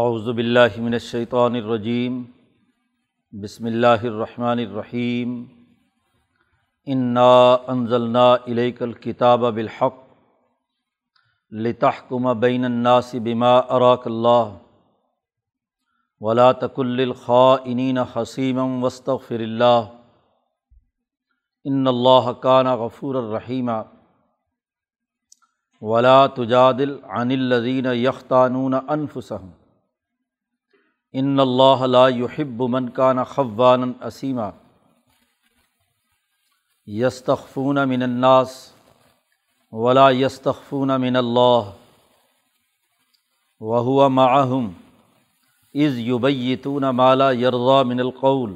اعوذ باللہ من الشیطان الرجیم، بسم اللہ الرحمن الرحیم، انا انزلنا الیک الکتاب بالحق لتحکم بین الناس بما اراک اللہ ولا تک الخائنین حسیما واستغفر اللہ، ان اللہ کان غفور الرحیمہ ولا تجادل عن الذین یختانون انفسهم ان اللہ لا يحب من کان خوان اسیمہ یستخفون من الناس ولا یستخفون من اللہ وهو معهم از یبیتون مالا یرضا من القول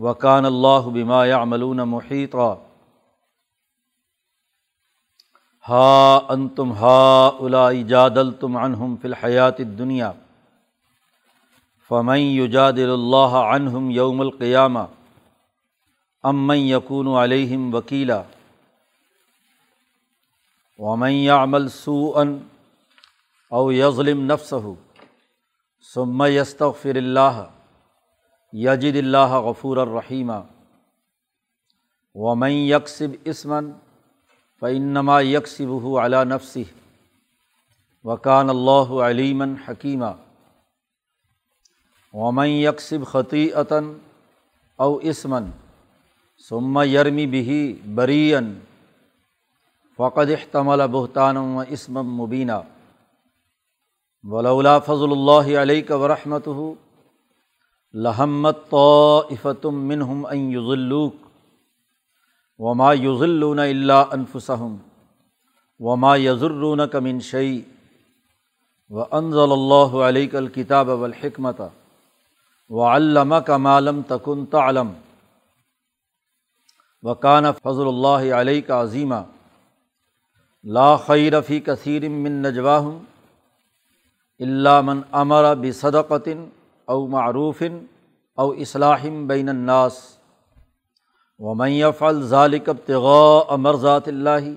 وکان اللہ بما يعملون محیطا ہا انتم ہا الا جادلتم عنہم فی الحیات الدنیا فمن یجادل اللہ عنہم یوم القیامہ امن یقون علیہم وکیلا، ومن يعمل سوءا او یظلم نفسه ثم یستغفر اللہ، یجد اللہ غفور الرحیمہ ومن یکسب اسمن فعنما یکسب علی نفسی وکان اللہ علیمن حکیمہ ومن یکسب خطی عطن او اسمن ثم یرمی بہی برین فقد احتمل بہتان و اسم مبینہ ولولا فضل اللہ علیہ و رحمت لحمت طفتم منہم ان یضلوک وما یضلون اللہ انفسہم وما یضرون کمن شعی و انضل اللہ علیہ الکتاب والحکمت و علامہ کا معلم تکن تعلم. و کان فضل اللہ علیہ کا عظیمہ لا خیرفی کثیر من نجواہم اللہ من امر بصدقتن او معروفن او اصلاحم بین الناس. و میف الظالق ابتغاء مرضات اللہ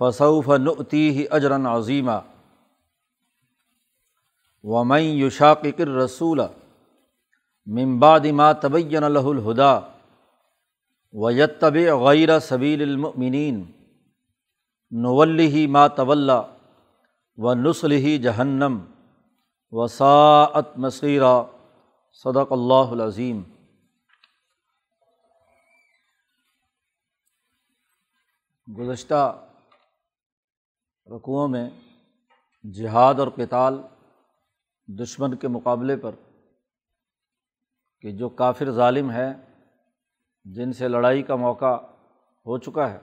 فصوف نعطی اجرا عظیمہ ومن یشاقر رسول ممباد ما تبین الہ الہدا و یتب غیر صبیل المؤمنین نولی ما طول و نسلی جہنم وساعت مصیرہ صدق اللہ العظیم گزشتہ رقوؤں میں جہاد اور کتال دشمن کے مقابلے پر کہ جو کافر ظالم ہے، جن سے لڑائی کا موقع ہو چکا ہے،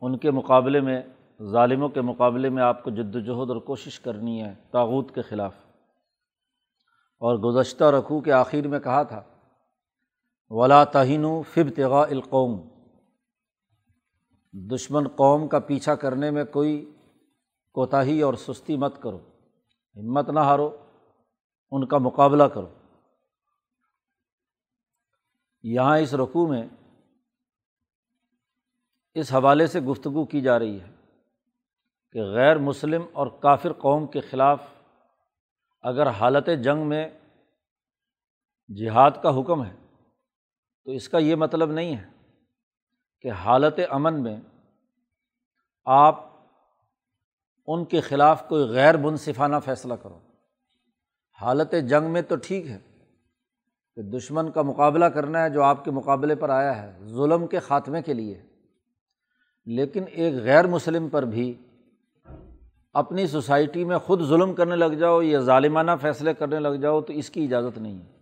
ان کے مقابلے میں، ظالموں کے مقابلے میں آپ کو جد وجہد اور کوشش کرنی ہے تاغوت کے خلاف۔ اور گزشتہ رقوع کے آخر میں کہا تھا، ولا تہین فب تغا القوم۔ دشمن قوم کا پیچھا کرنے میں کوئی کوتاہی اور سستی مت کرو۔ ہمت نہ ہارو، ان کا مقابلہ کرو۔ یہاں اس رقوع میں اس حوالے سے گفتگو کی جا رہی ہے کہ غیر مسلم اور کافر قوم کے خلاف اگر حالت جنگ میں جہاد کا حکم ہے، تو اس کا یہ مطلب نہیں ہے کہ حالت امن میں آپ ان کے خلاف کوئی غیر منصفانہ فیصلہ کرو۔ حالت جنگ میں تو ٹھیک ہے کہ دشمن کا مقابلہ کرنا ہے جو آپ کے مقابلے پر آیا ہے، ظلم کے خاتمے کے لیے۔ لیکن ایک غیر مسلم پر بھی اپنی سوسائٹی میں خود ظلم کرنے لگ جاؤ یا ظالمانہ فیصلے کرنے لگ جاؤ تو اس کی اجازت نہیں ہے۔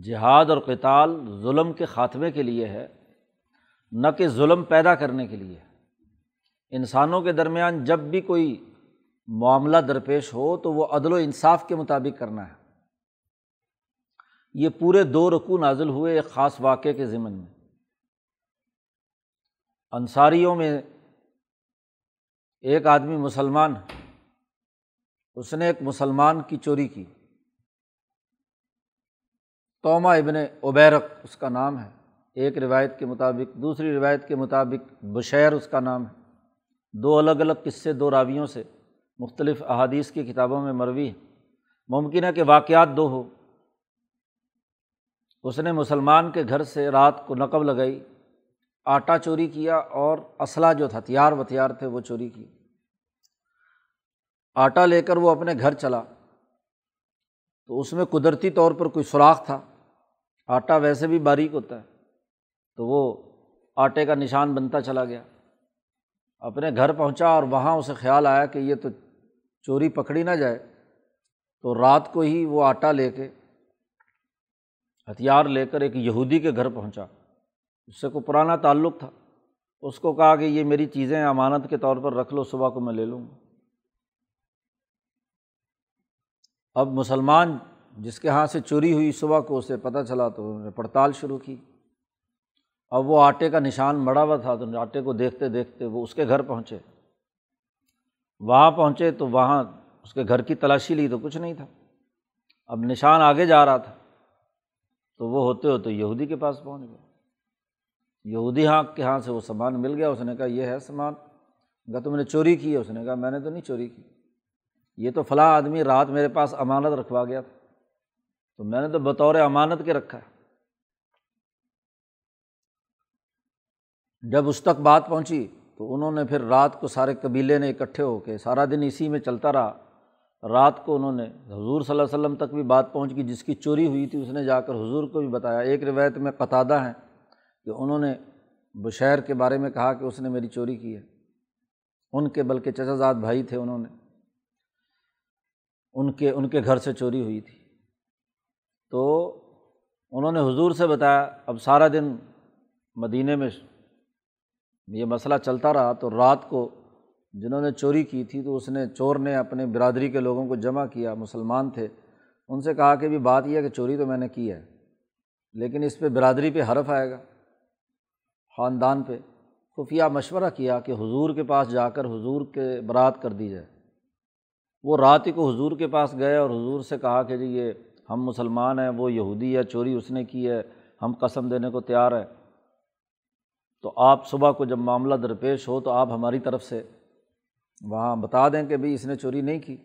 جہاد اور کتال ظلم کے خاتمے کے لیے ہے، نہ کہ ظلم پیدا کرنے کے لیے۔ انسانوں کے درمیان جب بھی کوئی معاملہ درپیش ہو تو وہ عدل و انصاف کے مطابق کرنا ہے۔ یہ پورے دو رقو نازل ہوئے ایک خاص واقعے کے ذمن میں۔ انصاریوں میں ایک آدمی مسلمان اس نے ایک مسلمان کی چوری کی۔ توما ابن ابیرک اس کا نام ہے۔ ایک روایت کے مطابق، دوسری روایت کے مطابق بشیر اس کا نام ہے۔ دو الگ الگ قصے، دو راویوں سے مختلف احادیث کی کتابوں میں مروی ممکن ہے کہ واقعات دو ہو اس نے مسلمان کے گھر سے رات کو نقب لگائی، آٹا چوری کیا اور اسلحہ جو ہتھیار وتھیار تھے، وہ چوری کی آٹا لے کر وہ اپنے گھر چلا۔ تو اس میں قدرتی طور پر کوئی سوراخ تھا۔ آٹا ویسے بھی باریک ہوتا ہے۔ تو وہ آٹے کا نشان بنتا چلا گیا۔ اپنے گھر پہنچا اور وہاں اسے خیال آیا کہ یہ تو چوری پکڑی نہ جائے، تو رات کو ہی وہ آٹا لے کے، ہتھیار لے کر ایک یہودی کے گھر پہنچا۔ اس سے کوئی پرانا تعلق تھا۔ اس کو کہا کہ یہ میری چیزیں امانت کے طور پر رکھ لو، صبح کو میں لے لوں گا۔ اب مسلمان جس کے ہاں سے چوری ہوئی صبح کو، اسے پتہ چلا تو انہوں نے پڑتال شروع کی۔ اب وہ آٹے کا نشان مڑا ہوا تھا تو آٹے کو دیکھتے دیکھتے وہ اس کے گھر پہنچے۔ وہاں پہنچے تو وہاں اس کے گھر کی تلاشی لی تو کچھ نہیں تھا۔ اب نشان آگے جا رہا تھا۔ تو وہ ہوتے ہوتے یہودی کے پاس پہنچ گئے۔ یہودی ہاں کے یہاں سے وہ سامان مل گیا۔ اس نے کہا، یہ ہے سامان۔ کہا، تم نے چوری کی ہے؟ اس نے کہا، میں نے تو نہیں چوری کی۔ یہ تو فلاں آدمی رات میرے پاس امانت رکھوا گیا تھا۔ تو میں نے تو بطور امانت کے رکھا ہے۔ جب اس تک بات پہنچی تو انہوں نے پھر رات کو سارے قبیلے نے اکٹھے ہو کے سارا دن اسی میں چلتا رہا۔ رات کو انہوں نے حضور صلی اللہ علیہ وسلم تک بھی بات پہنچ گئی جس کی چوری ہوئی تھی، اس نے جا کر حضور کو بھی بتایا۔ ایک روایت میں قطادہ ہیں کہ انہوں نے بشیر کے بارے میں کہا کہ اس نے میری چوری کی ہے۔ ان کے بلکہ چچا زاد بھائی تھے انہوں نے۔ ان کے ان کے گھر سے چوری ہوئی تھی۔ تو انہوں نے حضور سے بتایا، اب سارا دن مدینہ میں یہ مسئلہ چلتا رہا تو رات کو جنہوں نے چوری کی تھی تو اس نے چور نے اپنے برادری کے لوگوں کو جمع کیا، مسلمان تھے۔ ان سے کہا کہ بھی بات یہ ہے کہ چوری تو میں نے کی ہے، لیکن اس پہ برادری پہ حرف آئے گا۔ خاندان پہ خفیہ مشورہ کیا کہ حضور کے پاس جا کر حضور کے برات کر دی جائے۔ وہ رات ہی کو حضور کے پاس گئے اور حضور سے کہا کہ جی یہ ہم مسلمان ہیں، وہ یہودی ہے، چوری اس نے کی ہے، ہم قسم دینے کو تیار ہیں۔ تو آپ صبح کو جب معاملہ درپیش ہو تو آپ ہماری طرف سے وہاں بتا دیں کہ بھائی اس نے چوری نہیں کی۔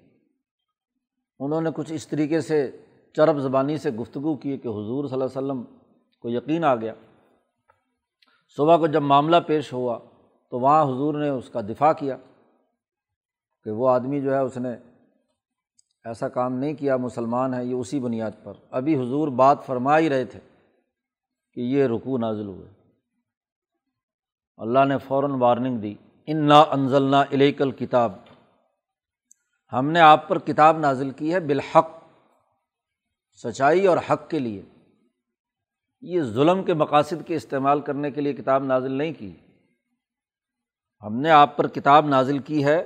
انہوں نے کچھ اس طریقے سے چرب زبانی سے گفتگو کی کہ حضور صلی اللہ علیہ وسلم کو یقین آ گیا۔ صبح کو جب معاملہ پیش ہوا تو وہاں حضور نے اس کا دفاع کیا کہ وہ آدمی جو ہے اس نے ایسا کام نہیں کیا، مسلمان ہے یہ اسی بنیاد پر۔ ابھی حضور بات فرما ہی رہے تھے کہ یہ رکو نازل ہوئے۔ اللہ نے فوراً وارننگ دی ان نا انزل الیکل کتاب ہم نے آپ پر کتاب نازل کی ہے بالحق، سچائی اور حق کے لیے۔ یہ ظلم کے مقاصد کے استعمال کرنے کے لیے کتاب نازل نہیں کی۔ ہم نے آپ پر کتاب نازل کی ہے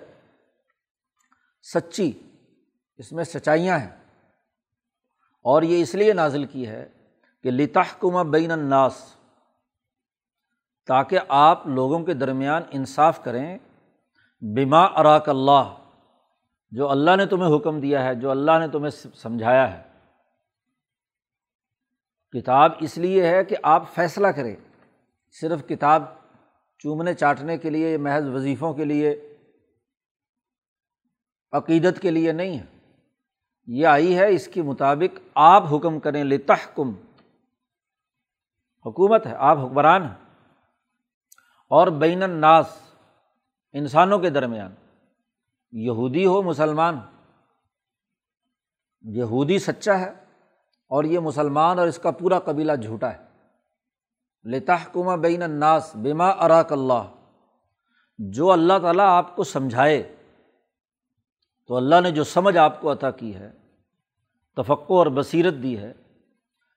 سچی، اس میں سچائیاں ہیں۔ اور یہ اس لیے نازل کی ہے کہ لتحکمہ بین الناس تاکہ آپ لوگوں کے درمیان انصاف کریں۔ بما اراک اللہ جو اللہ نے تمہیں حکم دیا ہے، جو اللہ نے تمہیں سمجھایا ہے۔ کتاب اس لیے ہے کہ آپ فیصلہ کریں۔ صرف کتاب چومنے چاٹنے کے لیے، محض وظیفوں کے لیے، عقیدت کے لیے نہیں ہے۔ یہ آئی ہے، اس کے مطابق آپ حکم کریں۔ لتحکم حکومت ہے، آپ حکمران ہیں۔ اور بین الناس، انسانوں کے درمیان، یہودی ہو، مسلمان۔ یہودی سچا ہے اور یہ مسلمان اور اس کا پورا قبیلہ جھوٹا ہے۔ لتحکمہ بین الناس بما اراک اللہ۔ جو اللہ تعالیٰ آپ کو سمجھائے، تو اللہ نے جو سمجھ آپ کو عطا کی ہے تفقع اور بصیرت دی ہے،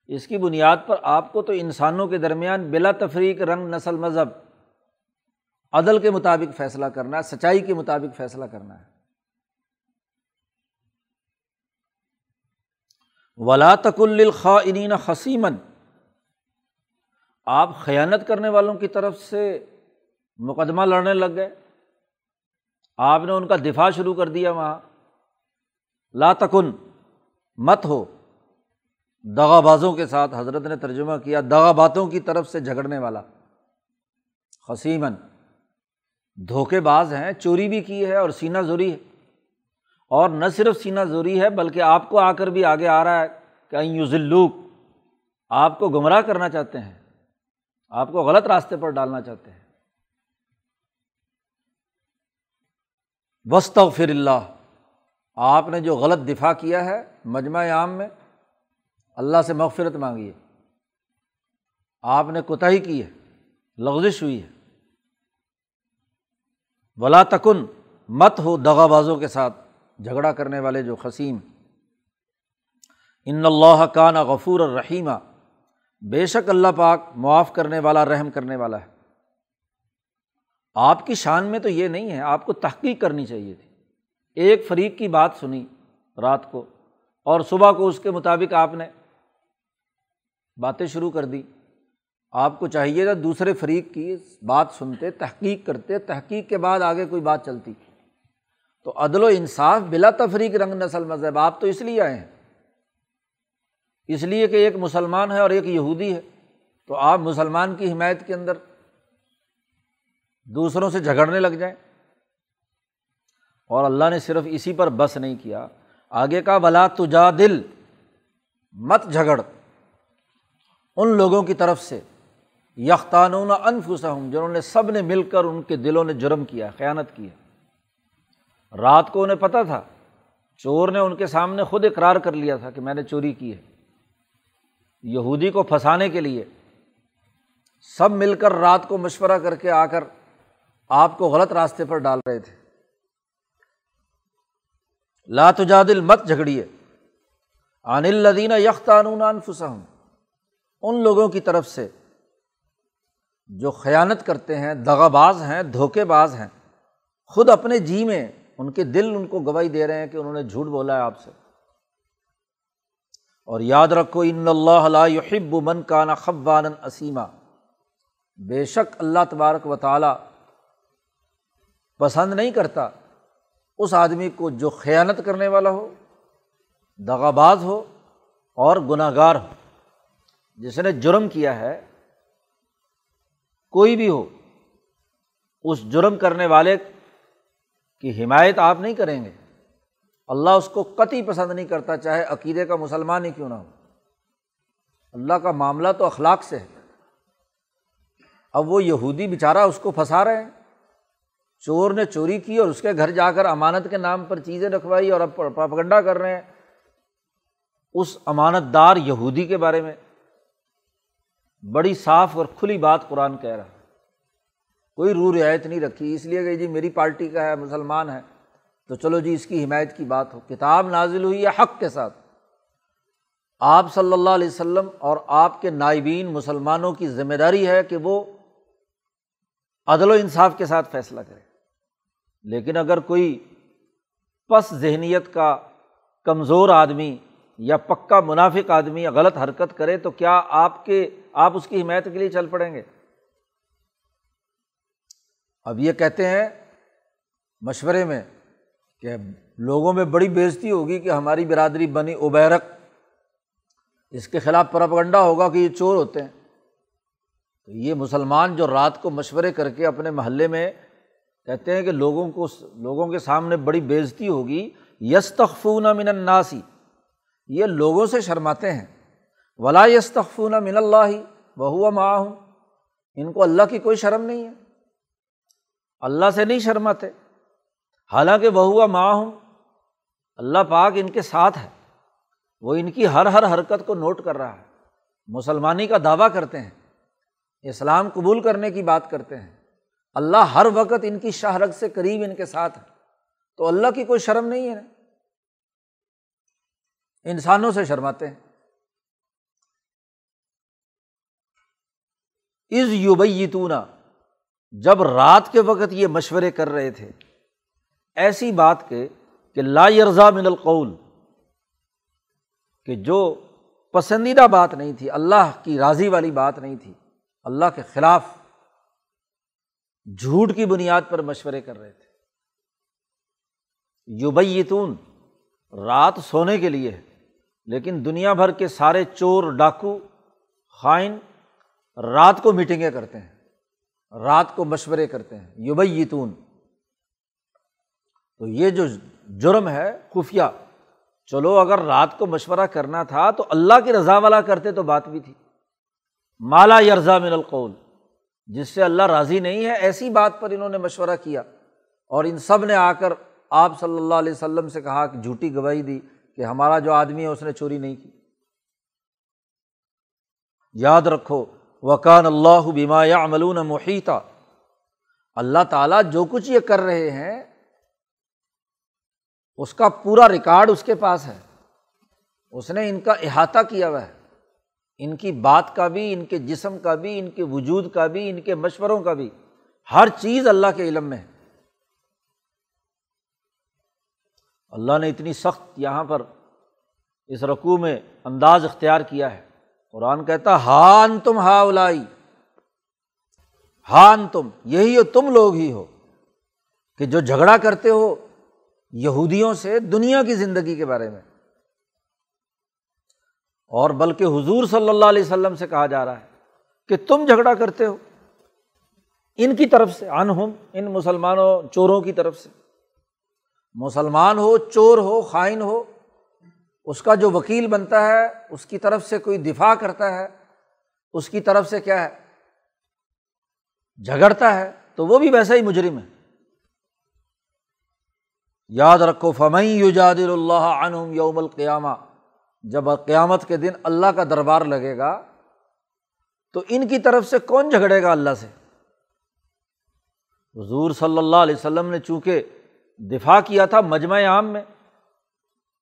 اس کی بنیاد پر آپ کو تو انسانوں کے درمیان بلا تفریق رنگ نسل مذہب عدل کے مطابق فیصلہ کرنا ہے، سچائی کے مطابق فیصلہ کرنا ہے۔ ولا تک الخائنین حسیمن آپ خیانت کرنے والوں کی طرف سے مقدمہ لڑنے لگ گئے۔ آپ نے ان کا دفاع شروع کر دیا وہاں۔ لا تکن، مت ہو۔ دغا بازوں کے ساتھ حضرت نے ترجمہ کیا، دغا باتوں کی طرف سے جھگڑنے والا۔ حسیمن دھوکے باز ہیں، چوری بھی کی ہے اور سینہ زوری ہے۔ اور نہ صرف سینہ زوری ہے، بلکہ آپ کو آ کر بھی آگے آ رہا ہے کہ یو ذلوک آپ کو گمراہ کرنا چاہتے ہیں۔ آپ کو غلط راستے پر ڈالنا چاہتے ہیں۔ وسط فر اللہ آپ نے جو غلط دفاع کیا ہے مجمع عام میں، اللہ سے مغفرت مانگی ہے آپ نے کوتاہی کی ہے، لغزش ہوئی ہے۔ ولا تکن، مت ہو دغا بازوں کے ساتھ جھگڑا کرنے والے جو قسیم ان اللہ کا نا غفور الرحیمہ بے شک اللہ پاک معاف کرنے والا، رحم کرنے والا ہے۔ آپ کی شان میں تو یہ نہیں ہے، آپ کو تحقیق کرنی چاہیے تھی۔ ایک فریق کی بات سنی رات کو اور صبح کو اس کے مطابق آپ نے باتیں شروع کر دی۔ آپ کو چاہیے تھا دوسرے فریق کی بات سنتے، تحقیق کرتے، تحقیق کے بعد آگے کوئی بات چلتی۔ تو عدل و انصاف بلا تفریق رنگ نسل مذہب، آپ تو اس لیے آئے ہیں۔ اس لیے کہ ایک مسلمان ہے اور ایک یہودی ہے۔ تو آپ مسلمان کی حمایت کے اندر دوسروں سے جھگڑنے لگ جائیں۔ اور اللہ نے صرف اسی پر بس نہیں کیا۔ آگے کا بلا تجا دل مت جھگڑ۔ ان لوگوں کی طرف سے یختانون انفسم جنہوں نے سب نے مل کر ان کے دلوں نے جرم کیا، خیانت کیا رات کو انہیں پتہ تھا، چور نے ان کے سامنے خود اقرار کر لیا تھا کہ میں نے چوری کی ہے۔ یہودی کو پھنسانے کے لیے سب مل کر رات کو مشورہ کر کے آ کر آپ کو غلط راستے پر ڈال رہے تھے۔ لاتجادل مت جھگڑیے۔ عن الدین یختانون انفسم ان لوگوں کی طرف سے جو خیانت کرتے ہیں دغا باز ہیں دھوکے باز ہیں، خود اپنے جی میں ان کے دل ان کو گواہی دے رہے ہیں کہ انہوں نے جھوٹ بولا ہے آپ سے۔ اور یاد رکھو، ان اللہ یحب من کا نا خبان اسیمہ بے شک اللہ تبارک و تعالیٰ پسند نہیں کرتا اس آدمی کو جو خیانت کرنے والا ہو دغا باز ہو اور گناہ گار ہو۔ جس نے جرم کیا ہے کوئی بھی ہو، اس جرم کرنے والے کی حمایت آپ نہیں کریں گے۔ اللہ اس کو قطعی پسند نہیں کرتا، چاہے عقیدے کا مسلمان ہی کیوں نہ ہو۔ اللہ کا معاملہ تو اخلاق سے ہے۔ اب وہ یہودی بیچارہ اس کو پھنسا رہے ہیں۔ چور نے چوری کی اور اس کے گھر جا کر امانت کے نام پر چیزیں رکھوائی اور اب پاپگنڈا کر رہے ہیں۔ اس امانت دار یہودی کے بارے میں بڑی صاف اور کھلی بات قرآن کہہ رہا کوئی رو رعایت نہیں رکھی۔ اس لیے کہ جی میری پارٹی کا ہے، مسلمان ہے، تو چلو جی اس کی حمایت کی بات ہو۔ کتاب نازل ہوئی ہے حق کے ساتھ۔ آپ صلی اللہ علیہ وسلم اور آپ کے نائبین مسلمانوں کی ذمہ داری ہے کہ وہ عدل و انصاف کے ساتھ فیصلہ کرے لیکن اگر کوئی پس ذہنیت کا کمزور آدمی یا پکا منافق آدمی یا غلط حرکت کرے تو کیا آپ کے آپ اس کی حمایت کے لیے چل پڑیں گے؟ اب یہ کہتے ہیں مشورے میں کہ لوگوں میں بڑی بےزتی ہوگی کہ ہماری برادری بنی ابیرک اس کے خلاف پرپگنڈا ہوگا کہ یہ چور ہوتے ہیں۔ تو یہ مسلمان جو رات کو مشورے کر کے اپنے محلے میں کہتے ہیں کہ لوگوں کو، لوگوں کے سامنے بڑی بےزتی ہوگی یس تخفون من الناسی یہ لوگوں سے شرماتے ہیں۔ ولا یستخفون من اللہ وہ ہوا ماں ہوں ان کو اللہ کی کوئی شرم نہیں ہے۔ اللہ سے نہیں شرماتے۔ حالانکہ وہ ہوا ماں ہوں اللہ پاک ان کے ساتھ ہے۔ وہ ان کی ہر ہر حرکت کو نوٹ کر رہا ہے۔ مسلمانی کا دعویٰ کرتے ہیں۔ اسلام قبول کرنے کی بات کرتے ہیں۔ اللہ ہر وقت ان کی شہرت سے قریب ان کے ساتھ ہے۔ تو اللہ کی کوئی شرم نہیں ہے۔ انسانوں سے شرماتے ہیں۔ از یوبیتونا جب رات کے وقت یہ مشورے کر رہے تھے۔ ایسی بات کہ کہ لا یرزا من القول، کہ جو پسندیدہ بات نہیں تھی، اللہ کی راضی والی بات نہیں تھی، اللہ کے خلاف جھوٹ کی بنیاد پر مشورے کر رہے تھے۔ یوبیتون رات سونے کے لیے ہے۔ لیکن دنیا بھر کے سارے چور، ڈاکو، خائن رات کو میٹنگیں کرتے ہیں، رات کو مشورے کرتے ہیں یوبیتون تو یہ جو جرم ہے، خفیہ۔ چلو اگر رات کو مشورہ کرنا تھا تو اللہ کی رضا والا کرتے تو بات بھی تھی۔ مالا یرزا من القول۔ جس سے اللہ راضی نہیں ہے، ایسی بات پر انہوں نے مشورہ کیا۔ اور ان سب نے آ کر آپ صلی اللہ علیہ وسلم سے کہا کہ جھوٹی گواہی دی۔ کہ ہمارا جو آدمی ہے اس نے چوری نہیں کی۔ یاد رکھو وکان اللہ بیما یا املون محیطہ اللہ تعالیٰ جو کچھ یہ کر رہے ہیں، اس کا پورا ریکارڈ اس کے پاس ہے۔ اس نے ان کا احاطہ کیا ہوا ہے۔ ان کی بات کا بھی، ان کے جسم کا بھی، ان کے وجود کا بھی، ان کے مشوروں کا بھی۔ ہر چیز اللہ کے علم میں ہے۔ اللہ نے اتنی سخت یہاں پر اس رقوع میں انداز اختیار کیا ہے۔ قرآن کہتا، ہان تم ہا اولائی ہان تم، یہی ہو، تم لوگ ہی ہو، کہ جو جھگڑا کرتے ہو یہودیوں سے دنیا کی زندگی کے بارے میں۔ اور بلکہ حضور صلی اللہ علیہ وسلم سے کہا جا رہا ہے کہ تم جھگڑا کرتے ہو، ان کی طرف سے ان ہم ان مسلمانوں، چوروں کی طرف سے۔ مسلمان ہو، چور ہو، خائن ہو، اس کا جو وکیل بنتا ہے، اس کی طرف سے کوئی دفاع کرتا ہے، اس کی طرف سے کیا ہے؟ جھگڑتا ہے، تو وہ بھی ویسا ہی مجرم ہے۔ یاد رکھو فمئی یوجاد اللہ عنہم یوم القیامہ، جب قیامت کے دن اللہ کا دربار لگے گا، تو ان کی طرف سے کون جھگڑے گا اللہ سے؟ حضور صلی اللہ علیہ وسلم نے چونکہ دفاع کیا تھا مجمع عام میں،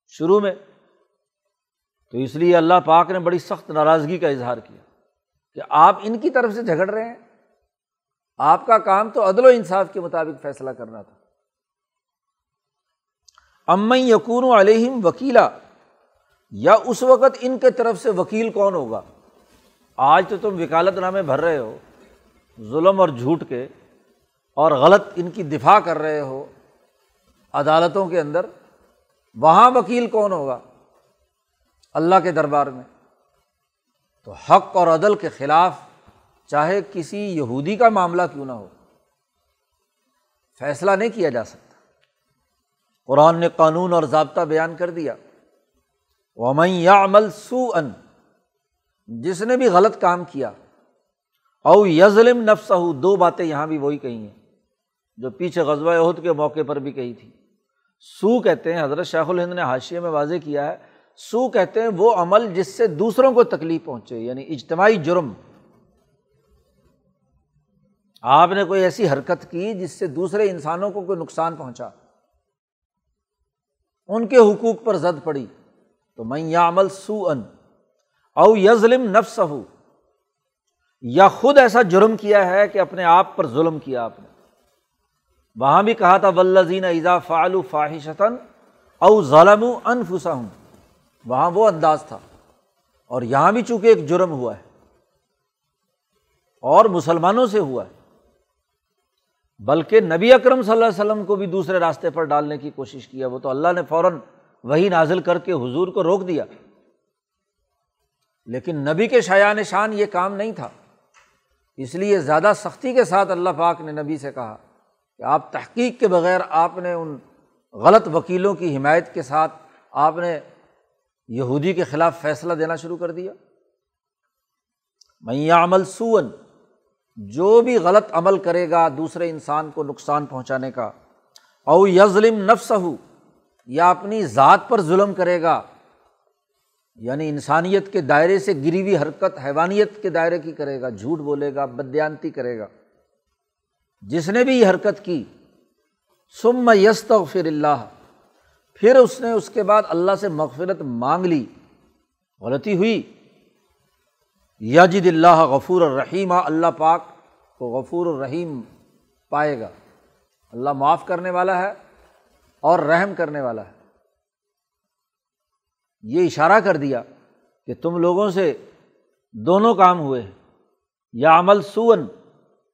شروع میں۔ تو اس لیے اللہ پاک نے بڑی سخت ناراضگی کا اظہار کیا کہ آپ ان کی طرف سے جھگڑ رہے ہیں۔ آپ کا کام تو عدل و انصاف کے مطابق فیصلہ کرنا تھا۔ ام یقون علیہم وکیلا، یا اس وقت ان کے طرف سے وکیل کون ہوگا؟ آج تو تم وکالت نامے بھر رہے ہو، ظلم اور جھوٹ کے، اور غلط ان کی دفاع کر رہے ہو۔ عدالتوں کے اندر وہاں وکیل کون ہوگا اللہ کے دربار میں؟ تو حق اور عدل کے خلاف چاہے کسی یہودی کا معاملہ کیوں نہ ہو، فیصلہ نہیں کیا جا سکتا۔ قرآن نے قانون اور ضابطہ بیان کر دیا۔ ومن یا عمل سو ان جس نے بھی غلط کام کیا، او یزلم نفس دو باتیں یہاں بھی وہی کہی ہیں، جو پیچھے غزوہ عہد کے موقع پر بھی کہی تھی۔ سو کہتے ہیں، حضرت شیخ الہند نے حاشیے میں واضح کیا ہے، سو کہتے ہیں وہ عمل جس سے دوسروں کو تکلیف پہنچے یعنی اجتماعی جرم۔ آپ نے کوئی ایسی حرکت کی جس سے دوسرے انسانوں کو کوئی نقصان پہنچا؟ ان کے حقوق پر زد پڑی۔ تو میں یا عمل سو ان او یزلم نفس ہو یا خود ایسا جرم کیا ہے کہ اپنے آپ پر ظلم کیا آپ نے۔ وہاں بھی کہا تھا ولزین ایزا فعلو فاحشتاً او ظلم انفسا ہوں وہاں وہ انداز تھا۔ اور یہاں بھی چونکہ ایک جرم ہوا ہے، اور مسلمانوں سے ہوا ہے، بلکہ نبی اکرم صلی اللہ علیہ وسلم کو بھی دوسرے راستے پر ڈالنے کی کوشش کیا وہ تو اللہ نے فوراً وہی نازل کر کے حضور کو روک دیا۔ لیکن نبی کے شایان شان یہ کام نہیں تھا۔ اس لیے زیادہ سختی کے ساتھ اللہ پاک نے نبی سے کہا کہ آپ تحقیق کے بغیر آپ نے ان غلط وکیلوں کی حمایت کے ساتھ آپ نے یہودی کے خلاف فیصلہ دینا شروع کر دیا۔ میں عمل سون جو بھی غلط عمل کرے گا دوسرے انسان کو نقصان پہنچانے کا۔ او یزلم نفس ہو یا اپنی ذات پر ظلم کرے گا۔ یعنی انسانیت کے دائرے سے گری ہوئی حرکت، حیوانیت کے دائرے کی کرے گا، جھوٹ بولے گا، بدیانتی کرے گا۔ جس نے بھی یہ حرکت کی سم یست فر اللہ، پھر اس نے اس کے بعد اللہ سے مغفرت مانگ لی، غلطی ہوئی۔ یاجد اللہ غفور الرحیم، اللہ پاک کو غفور الرحیم پائے گا۔ اللہ معاف کرنے والا ہے اور رحم کرنے والا ہے۔ یہ اشارہ کر دیا کہ تم لوگوں سے دونوں کام ہوئے۔ ہیں یا عمل سون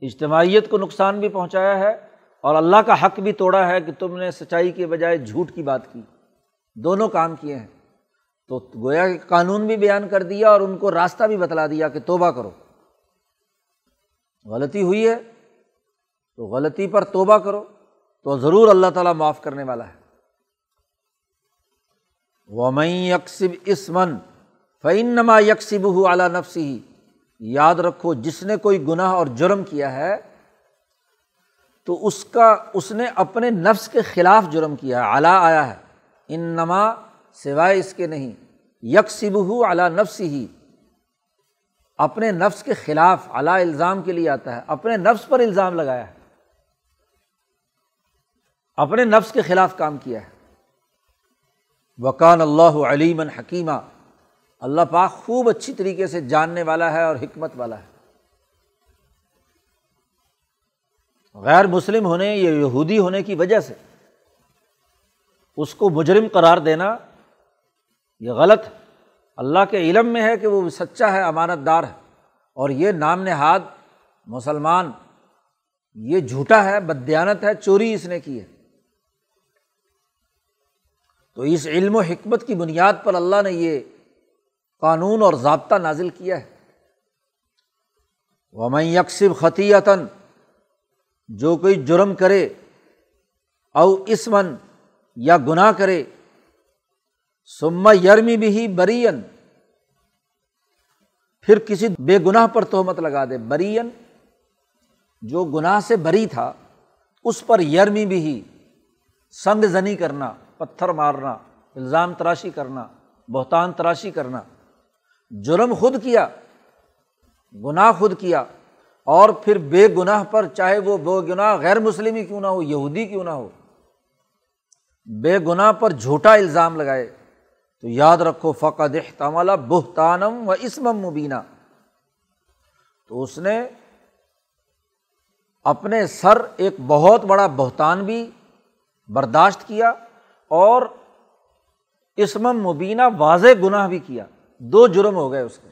اجتماعیت کو نقصان بھی پہنچایا ہے اور اللہ کا حق بھی توڑا ہے کہ تم نے سچائی کے بجائے جھوٹ کی بات کی۔ دونوں کام کیے ہیں۔ تو گویا کہ قانون بھی بیان کر دیا اور ان کو راستہ بھی بتلا دیا کہ توبہ کرو۔ غلطی ہوئی ہے تو غلطی پر توبہ کرو تو ضرور اللہ تعالیٰ معاف کرنے والا ہے۔ ومئی یکسب اسمن فعین نما یکسب ہو اعلیٰ نفسی یاد رکھو، جس نے کوئی گناہ اور جرم کیا ہے، تو اس کا، اس نے اپنے نفس کے خلاف جرم کیا ہے اعلیٰ آیا ہے۔ ان نما سوائے اس کے نہیں یکسب ہو اعلیٰ نفس ہی اپنے نفس کے خلاف اعلیٰ الزام کے لیے آتا ہے، اپنے نفس پر الزام لگایا ہے۔ اپنے نفس کے خلاف کام کیا ہے۔ وکان اللہ علیم حکیمہ اللہ پاک خوب اچھی طریقے سے جاننے والا ہے اور حکمت والا ہے۔ غیر مسلم ہونے، یا یہودی ہونے کی وجہ سے اس کو مجرم قرار دینا یہ غلط ہے۔ اللہ کے علم میں ہے کہ وہ سچا ہے، امانت دار ہے۔ اور یہ نام نہاد مسلمان، یہ جھوٹا ہے بدیانت ہے، چوری اس نے کی ہے۔ تو اس علم و حکمت کی بنیاد پر اللہ نے یہ قانون اور ضابطہ نازل کیا ہے۔ وہ میں یکسب خطیتاً جو کوئی جرم کرے او اسمن یا گناہ کرے سما یرمی بھی برین پھر کسی بے گناہ پر تہمت لگا دے برین جو گناہ سے بری تھا، اس پر یرمی بھی سنگ زنی کرنا، پتھر مارنا، الزام تراشی کرنا، بہتان تراشی کرنا۔ جرم خود کیا، گناہ خود کیا، اور پھر بے گناہ پر چاہے وہ بے گناہ غیر مسلم ہی کیوں نہ ہو، یہودی کیوں نہ ہو، بے گناہ پر جھوٹا الزام لگائے، تو یاد رکھو، فقد احتمال بہتانم و اسمم مبینہ تو اس نے اپنے سر ایک بہت بڑا بہتان بھی برداشت کیا اور اسمم مبینہ واضح گناہ بھی کیا۔ دو جرم ہو گئے اس کے۔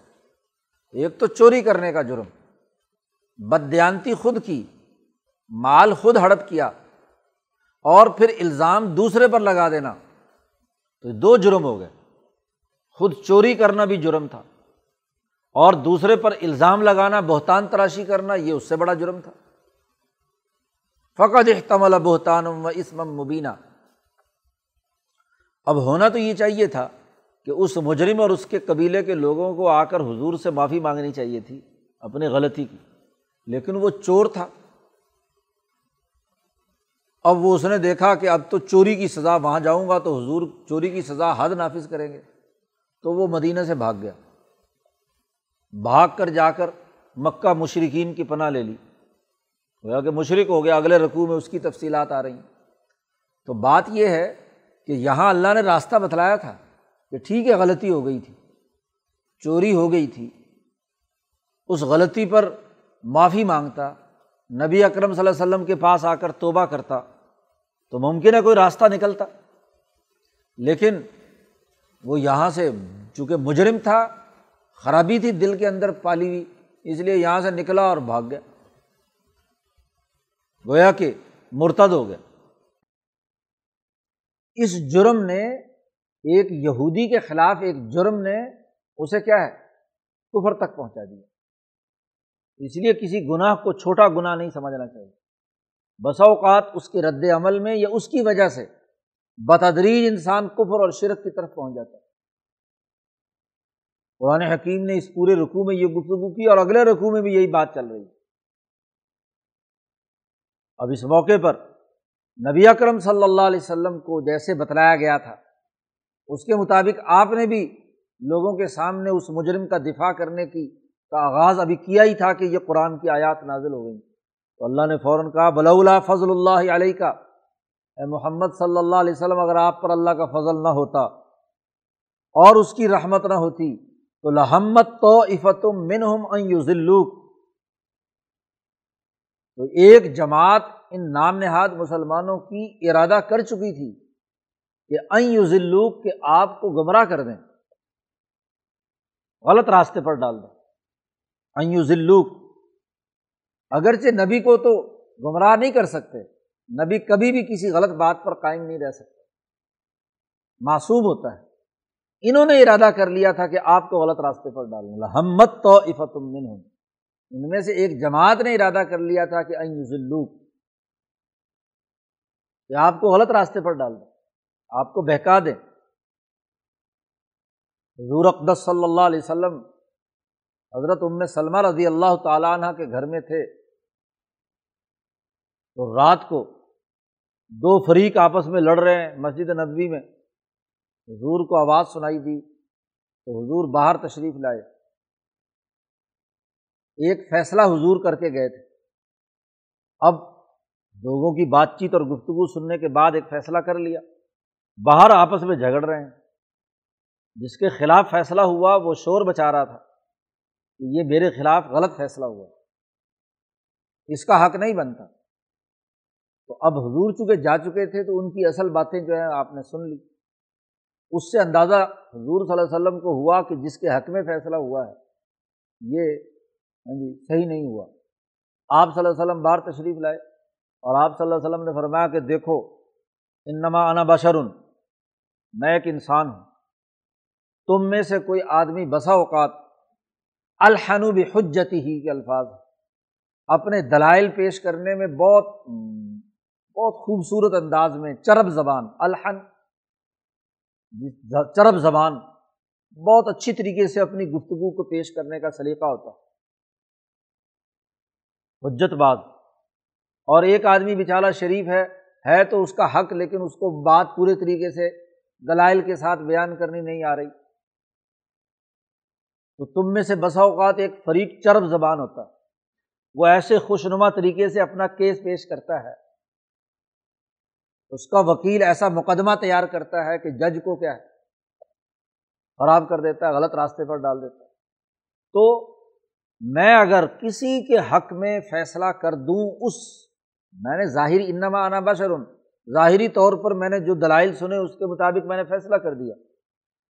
ایک تو چوری کرنے کا جرم بدیانتی خود کی، مال خود ہڑپ کیا، اور پھر الزام دوسرے پر لگا دینا۔ تو دو جرم ہو گئے۔ خود چوری کرنا بھی جرم تھا، اور دوسرے پر الزام لگانا، بہتان تراشی کرنا، یہ اس سے بڑا جرم تھا۔ فقط احتمل بہتان و اسمم مبینہ اب ہونا تو یہ چاہیے تھا کہ اس مجرم اور اس کے قبیلے کے لوگوں کو آ کر حضور سے معافی مانگنی چاہیے تھی، اپنی غلطی کی۔ لیکن وہ چور تھا۔ اب وہ اس نے دیکھا کہ اب تو چوری کی سزا، وہاں جاؤں گا تو حضور چوری کی سزا حد نافذ کریں گے۔ تو وہ مدینہ سے بھاگ گیا۔ بھاگ کر جا کر مکہ مشرقین کی پناہ لے لی۔ ہوا کہ مشرق ہو گیا، اگلے رقوع میں اس کی تفصیلات آ رہی ہیں۔ تو بات یہ ہے کہ یہاں اللہ نے راستہ بتلایا تھا۔ کہ ٹھیک ہے، غلطی ہو گئی تھی، چوری ہو گئی تھی۔ اس غلطی پر معافی مانگتا، نبی اکرم صلی اللہ علیہ وسلم کے پاس آ کر توبہ کرتا، تو ممکن ہے کوئی راستہ نکلتا۔ لیکن وہ یہاں سے، چونکہ مجرم تھا، خرابی تھی، دل کے اندر پالی ہوئی، اس لیے یہاں سے نکلا اور بھاگ گیا۔ گویا کہ مرتد ہو گیا۔ اس جرم نے ایک یہودی کے خلاف ایک جرم نے اسے کیا ہے؟ کفر تک پہنچا دیا۔ اس لیے کسی گناہ کو چھوٹا گناہ نہیں سمجھنا چاہیے۔ بسا اوقات اس کے رد عمل میں یا اس کی وجہ سے بتدریج انسان کفر اور شرک کی طرف پہنچ جاتا ہے۔ قرآن حکیم نے اس پورے رقوع میں یہ گفتگو کی اور اگلے رقوع میں بھی یہی بات چل رہی ہے۔ اب اس موقع پر نبی اکرم صلی اللہ علیہ وسلم کو جیسے بتلایا گیا تھا اس کے مطابق آپ نے بھی لوگوں کے سامنے اس مجرم کا دفاع کرنے کی کا آغاز ابھی کیا ہی تھا کہ یہ قرآن کی آیات نازل ہو گئیں۔ تو اللہ نے فوراً کہا بلا فضل اللہ علیہ کا اے محمد صلی اللہ علیہ وسلم، اگر آپ پر اللہ کا فضل نہ ہوتا اور اس کی رحمت نہ ہوتی، تو لحمت تو عفت منہم ذلوک تو ایک جماعت ان نام نہاد مسلمانوں کی ارادہ کر چکی تھی۔ کہ این ذلوک کہ آپ کو گمراہ کر دیں۔ غلط راستے پر ڈال دیں۔ این ذلوک اگرچہ نبی کو تو گمراہ نہیں کر سکتے، نبی کبھی بھی کسی غلط بات پر قائم نہیں رہ سکتے۔ معصوم ہوتا ہے۔ انہوں نے ارادہ کر لیا تھا کہ آپ کو غلط راستے پر ڈالیں ہمت تو من ہوں ان میں سے ایک جماعت نے ارادہ کر لیا تھا کہ این ذلوک کہ آپ کو غلط راستے پر ڈال دیں۔ آپ کو بہکا دیں۔ حضور اقدس صلی اللہ علیہ وسلم حضرت ام سلمہ رضی اللہ تعالیٰ عنہ کے گھر میں تھے۔ تو رات کو دو فریق آپس میں لڑ رہے ہیں مسجد نبوی میں۔ حضور کو آواز سنائی دی تو حضور باہر تشریف لائے۔ ایک فیصلہ حضور کر کے گئے تھے۔ اب لوگوں کی بات چیت اور گفتگو سننے کے بعد ایک فیصلہ کر لیا۔ باہر آپس میں جھگڑ رہے ہیں۔ جس کے خلاف فیصلہ ہوا، وہ شور بچا رہا تھا کہ یہ میرے خلاف غلط فیصلہ ہوا۔ اس کا حق نہیں بنتا۔ تو اب حضور چکے جا چکے تھے، تو ان کی اصل باتیں جو ہیں آپ نے سن لی۔ اس سے اندازہ حضور صلی اللہ علیہ وسلم کو ہوا کہ جس کے حق میں فیصلہ ہوا ہے، یہ ہاں جی صحیح نہیں ہوا۔ آپ صلی اللہ علیہ وسلم باہر تشریف لائے اور آپ صلی اللہ علیہ وسلم نے فرمایا کہ دیکھو، انما انا بشرن میں ایک انسان ہوں۔ تم میں سے کوئی آدمی بسا اوقات الحنوب حجتی ہی کے الفاظ اپنے دلائل پیش کرنے میں بہت بہت خوبصورت انداز میں چرب زبان، الحن، چرب زبان بہت اچھی طریقے سے اپنی گفتگو کو پیش کرنے کا سلیقہ ہوتا حجت باز اور ایک آدمی بیچارہ شریف ہے ہے تو اس کا حق، لیکن اس کو بات پورے طریقے سے دلائل کے ساتھ بیان کرنی نہیں آ رہی۔ تو تم میں سے بسا اوقات ایک فریق چرب زبان ہوتا۔ ہے وہ ایسے خوشنما طریقے سے اپنا کیس پیش کرتا ہے۔ اس کا وکیل ایسا مقدمہ تیار کرتا ہے کہ جج کو کیا ہے؟ خراب کر دیتا ہے، غلط راستے پر ڈال دیتا ہے۔ تو میں اگر کسی کے حق میں فیصلہ کر دوں، اس میں نے ظاہری انما آنا بشرن ظاہری طور پر میں نے جو دلائل سنے اس کے مطابق میں نے فیصلہ کر دیا۔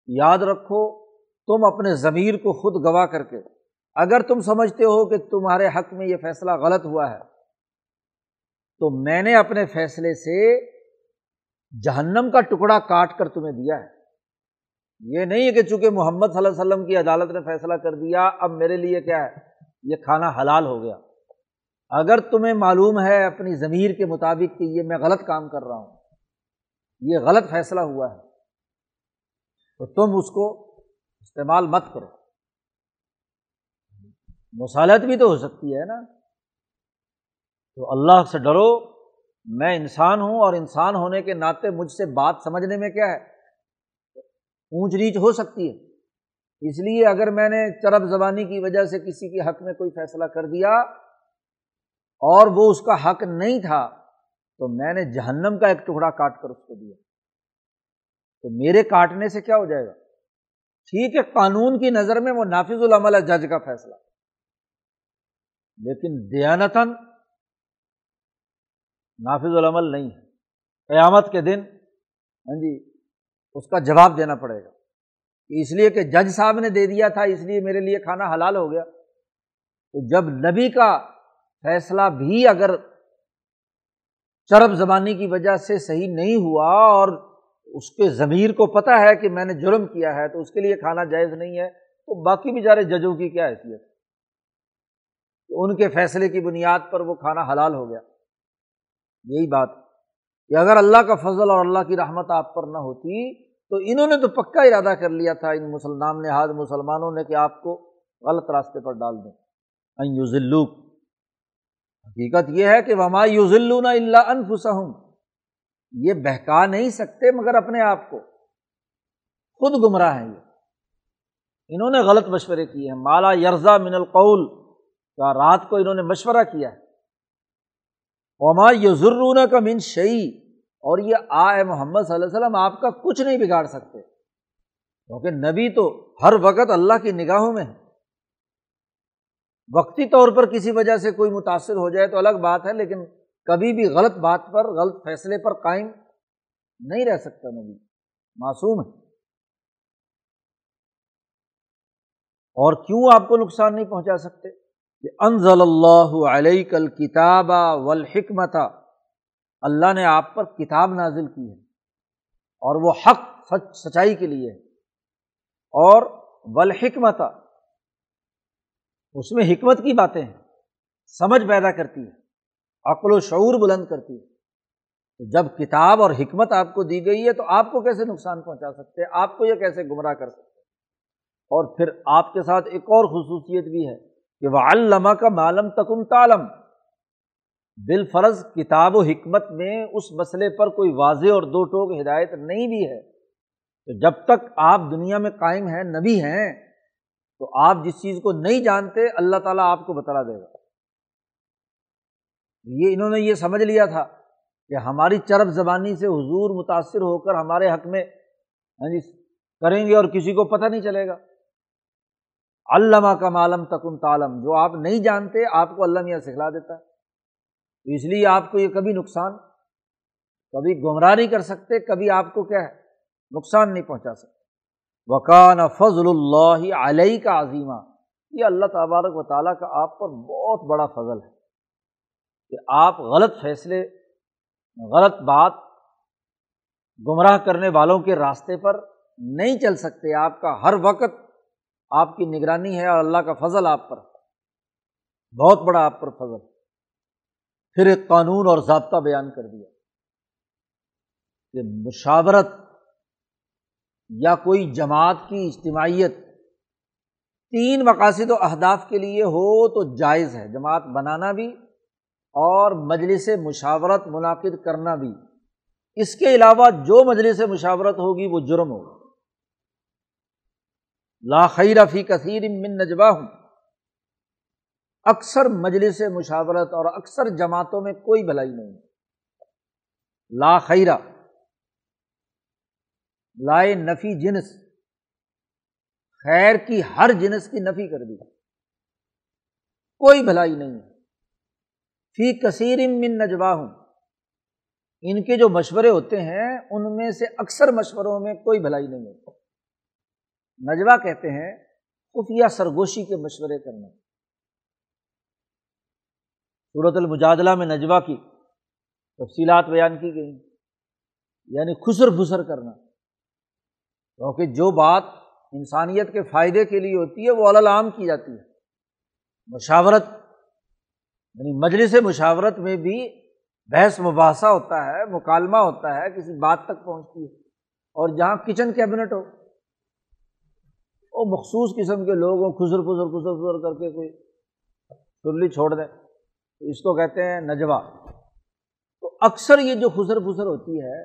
یاد رکھو، تم اپنے ضمیر کو خود گواہ کر کے، اگر تم سمجھتے ہو کہ تمہارے حق میں یہ فیصلہ غلط ہوا ہے، تو میں نے اپنے فیصلے سے جہنم کا ٹکڑا کاٹ کر تمہیں دیا ہے۔ یہ نہیں ہے کہ چونکہ محمد صلی اللہ علیہ وسلم کی عدالت نے فیصلہ کر دیا، اب میرے لیے کیا ہے؟ یہ کھانا حلال ہو گیا۔ اگر تمہیں معلوم ہے اپنی ضمیر کے مطابق کہ یہ میں غلط کام کر رہا ہوں، یہ غلط فیصلہ ہوا ہے، تو تم اس کو استعمال مت کرو۔ مصالحت بھی تو ہو سکتی ہے نا۔ تو اللہ سے ڈرو، میں انسان ہوں اور انسان ہونے کے ناطے مجھ سے بات سمجھنے میں کیا ہے؟ اونچ نیچ ہو سکتی ہے۔ اس لیے اگر میں نے چرب زبانی کی وجہ سے کسی کے حق میں کوئی فیصلہ کر دیا اور وہ اس کا حق نہیں تھا، تو میں نے جہنم کا ایک ٹکڑا کاٹ کر اس کو دیا۔ تو میرے کاٹنے سے کیا ہو جائے گا؟ ٹھیک ہے، قانون کی نظر میں وہ نافذ العمل ہے جج کا فیصلہ۔ لیکن دیانتن نافذ العمل نہیں ہے۔ قیامت کے دن ہاں جی اس کا جواب دینا پڑے گا۔ اس لیے کہ جج صاحب نے دے دیا تھا، اس لیے میرے لیے کھانا حلال ہو گیا۔ تو جب نبی کا فیصلہ بھی اگر چرب زبانی کی وجہ سے صحیح نہیں ہوا اور اس کے ضمیر کو پتہ ہے کہ میں نے جرم کیا ہے تو اس کے لیے کھانا جائز نہیں ہے، تو باقی بھی جارے ججوں کی کیا حیثیت؟ ان کے فیصلے کی بنیاد پر وہ کھانا حلال ہو گیا۔ یہی بات۔ کہ اگر اللہ کا فضل اور اللہ کی رحمت آپ پر نہ ہوتی تو انہوں نے تو پکا ارادہ کر لیا تھا ان مسلمان نے مسلمانوں نے کہ آپ کو غلط راستے پر ڈال دیں۔ یوزلو حقیقت یہ ہے کہ وما یوزلون اللہ انفسہم یہ بہکا نہیں سکتے مگر اپنے آپ کو۔ خود گمراہ ہیں یہ۔ انہوں نے غلط مشورے کیے ہیں۔ مالا یرزا من القول۔ کیا رات کو انہوں نے مشورہ کیا ہے؟ وما یزرون کا من شعی اور یہ آئے محمد صلی اللہ علیہ وسلم آپ کا کچھ نہیں بگاڑ سکتے۔ کیونکہ نبی تو ہر وقت اللہ کی نگاہوں میں ہے وقتی طور پر کسی وجہ سے کوئی متاثر ہو جائے تو الگ بات ہے، لیکن کبھی بھی غلط بات پر، غلط فیصلے پر قائم نہیں رہ سکتا نبی۔ معصوم ہے۔ اور کیوں آپ کو نقصان نہیں پہنچا سکتے؟ کہ انضل اللہ علیہ کل کتاب والحکمت، اللہ نے آپ پر کتاب نازل کی ہے اور وہ حق، سچ، سچائی کے لیے ہے۔ اور والحکمت اس میں حکمت کی باتیں ہیں، سمجھ پیدا کرتی ہے عقل و شعور بلند کرتی ہے تو جب کتاب اور حکمت آپ کو دی گئی ہے تو آپ کو کیسے نقصان پہنچا سکتے ہیں؟ آپ کو یہ کیسے گمراہ کر سکتے اور پھر آپ کے ساتھ ایک اور خصوصیت بھی ہے کہ وہ علامہ کا معلوم تکن تالم بال فرض کتاب و حکمت میں اس مسئلے پر کوئی واضح اور دو ٹوک ہدایت نہیں بھی ہے۔ تو جب تک آپ دنیا میں قائم ہیں، نبی ہیں تو آپ جس چیز کو نہیں جانتے، اللہ تعالیٰ آپ کو بتلا دے گا۔ یہ انہوں نے یہ سمجھ لیا تھا کہ ہماری چرب زبانی سے حضور متاثر ہو کر ہمارے حق میں ہاں جی کریں گے اور کسی کو پتہ نہیں چلے گا۔ علامہ کا معلوم تکن تالم جو آپ نہیں جانتے، آپ کو اللہ میاں سکھلا دیتا ہے۔ اس لیے آپ کو یہ کبھی نقصان، کبھی گمراہ نہیں کر سکتے، کبھی آپ کو کیا ہے؟ نقصان نہیں پہنچا سکتے وکان فضل اللہ علیہ کا عظیمہ یہ اللہ تبارک و تعالیٰ کا آپ پر بہت بڑا فضل ہے کہ آپ غلط فیصلے، غلط بات گمراہ کرنے والوں کے راستے پر نہیں چل سکتے۔ آپ کا ہر وقت آپ کی نگرانی ہے اور اللہ کا فضل آپ پر بہت بڑا آپ پر فضل۔ پھر ایک قانون اور ضابطہ بیان کر دیا کہ مشاورت یا کوئی جماعت کی اجتماعیت، تین مقاصد و اہداف کے لیے ہو تو جائز ہے، جماعت بنانا بھی اور مجلس مشاورت منعقد کرنا بھی۔ اس کے علاوہ جو مجلس مشاورت ہوگی وہ جرم ہوگا۔ لاخیر فی کثیر من نجوا ہوں اکثر مجلس مشاورت اور اکثر جماعتوں میں کوئی بھلائی نہیں۔ لاخیرہ لائے نفی جنس۔ خیر کی ہر جنس کی نفی کر دی۔ کوئی بھلائی نہیں۔ ہے فی کثیر من نجوا ہوں ان کے جو مشورے ہوتے ہیں، ان میں سے اکثر مشوروں میں کوئی بھلائی نہیں ہوتی نجوا کہتے ہیں، خفیہ سرگوشی کے مشورے کرنا۔ صورت المجادلہ میں نجوا کی تفصیلات بیان کی گئی یعنی خسر بسر کرنا۔ کیونکہ جو بات انسانیت کے فائدے کے لیے ہوتی ہے، وہ علام کی جاتی ہے۔ مشاورت یعنی مجلس مشاورت میں بھی بحث مباحثہ ہوتا ہے، مکالمہ ہوتا ہے، کسی بات تک پہنچتی ہے، اور جہاں کچن کیبنٹ ہو، وہ مخصوص قسم کے لوگ ہوں خزر خزر خزر خزر کر کے کوئی سرلی چھوڑ دیں۔ تو اس کو کہتے ہیں نجوا تو اکثر یہ جو خزر پھسر ہوتی ہے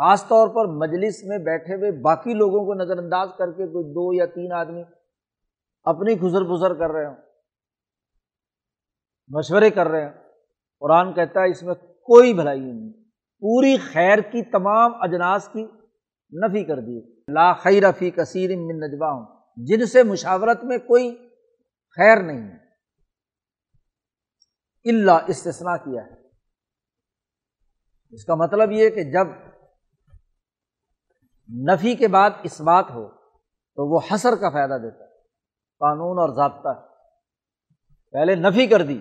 خاص طور پر مجلس میں بیٹھے ہوئے باقی لوگوں کو نظر انداز کر کے کوئی دو یا تین آدمی اپنی خزر پھسر کر رہے ہوں، مشورے کر رہے ہیں قرآن کہتا ہے اس میں کوئی بھلائی نہیں، پوری خیر کی تمام اجناس کی نفی کر دی۔ لا خیر فی کثیر من نجوا ہوں جن سے مشاورت میں کوئی خیر نہیں ہے۔ اللہ استثنا کیا ہے۔ اس کا مطلب یہ کہ جب نفی کے بعد اس بات ہو تو وہ حسر کا فائدہ دیتا ہے، قانون اور ضابطہ پہلے نفی کر دی،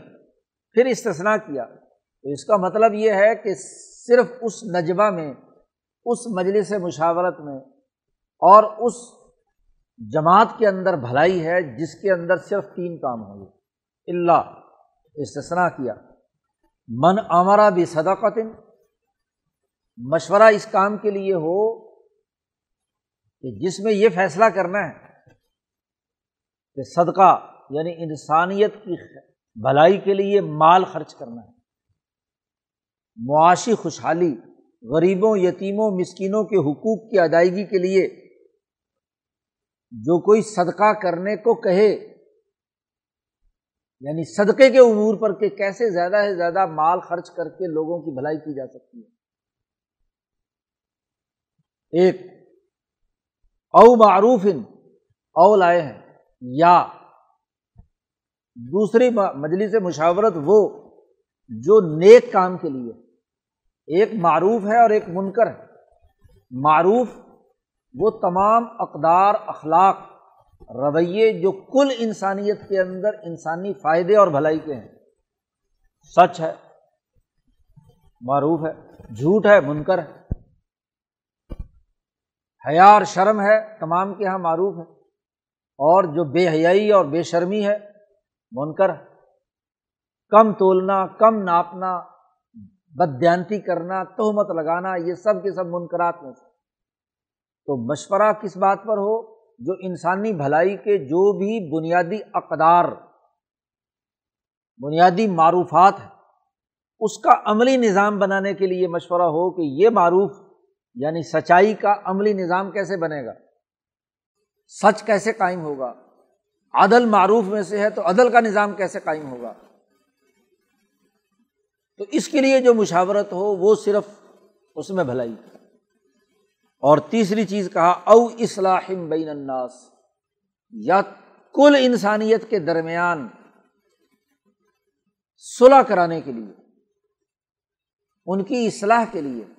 پھر استثنا کیا۔ تو اس کا مطلب یہ ہے کہ صرف اس نجبہ میں، اس مجلس مشاورت میں اور اس جماعت کے اندر بھلائی ہے جس کے اندر صرف تین کام ہوں گے۔ اللہ استثنا کیا۔ من امرا بھی صداقت مشورہ اس کام کے لیے ہو کہ جس میں یہ فیصلہ کرنا ہے کہ صدقہ یعنی انسانیت کی بھلائی کے لیے مال خرچ کرنا ہے۔ معاشی خوشحالی، غریبوں، یتیموں، مسکینوں کے حقوق کی ادائیگی کے لیے جو کوئی صدقہ کرنے کو کہے یعنی صدقے کے امور پر کہ کیسے زیادہ سے زیادہ مال خرچ کر کے لوگوں کی بھلائی کی جا سکتی ہے۔ ایک او معروف ان او لائے ہیں، یا دوسری مجلس مشاورت وہ جو نیک کام کے لیے ایک معروف ہے اور ایک منکر ہے۔ معروف وہ تمام اقدار، اخلاق، رویے جو کل انسانیت کے اندر انسانی فائدے اور بھلائی کے ہیں۔ سچ ہے، معروف ہے، جھوٹ ہے، منکر ہے۔ حیا اور شرم ہے، تمام کے یہاں معروف ہے اور جو بے حیائی اور بے شرمی ہے، منکر ہے۔ کم تولنا، کم ناپنا بدیانتی کرنا، تہمت لگانا، یہ سب کے سب منکرات میں سے۔ تو مشورہ کس بات پر ہو؟ جو انسانی بھلائی کے جو بھی بنیادی اقدار، بنیادی معروفات ہیں، اس کا عملی نظام بنانے کے لیے مشورہ ہو کہ یہ معروف یعنی سچائی کا عملی نظام کیسے بنے گا؟ سچ کیسے قائم ہوگا؟ عدل معروف میں سے ہے تو عدل کا نظام کیسے قائم ہوگا؟ تو اس کے لیے جو مشاورت ہو وہ صرف اس میں بھلائی۔ اور تیسری چیز کہا، او اصلاحم بین الناس، یا کل انسانیت کے درمیان صلح کرانے کے لیے، ان کی اصلاح کے لیے۔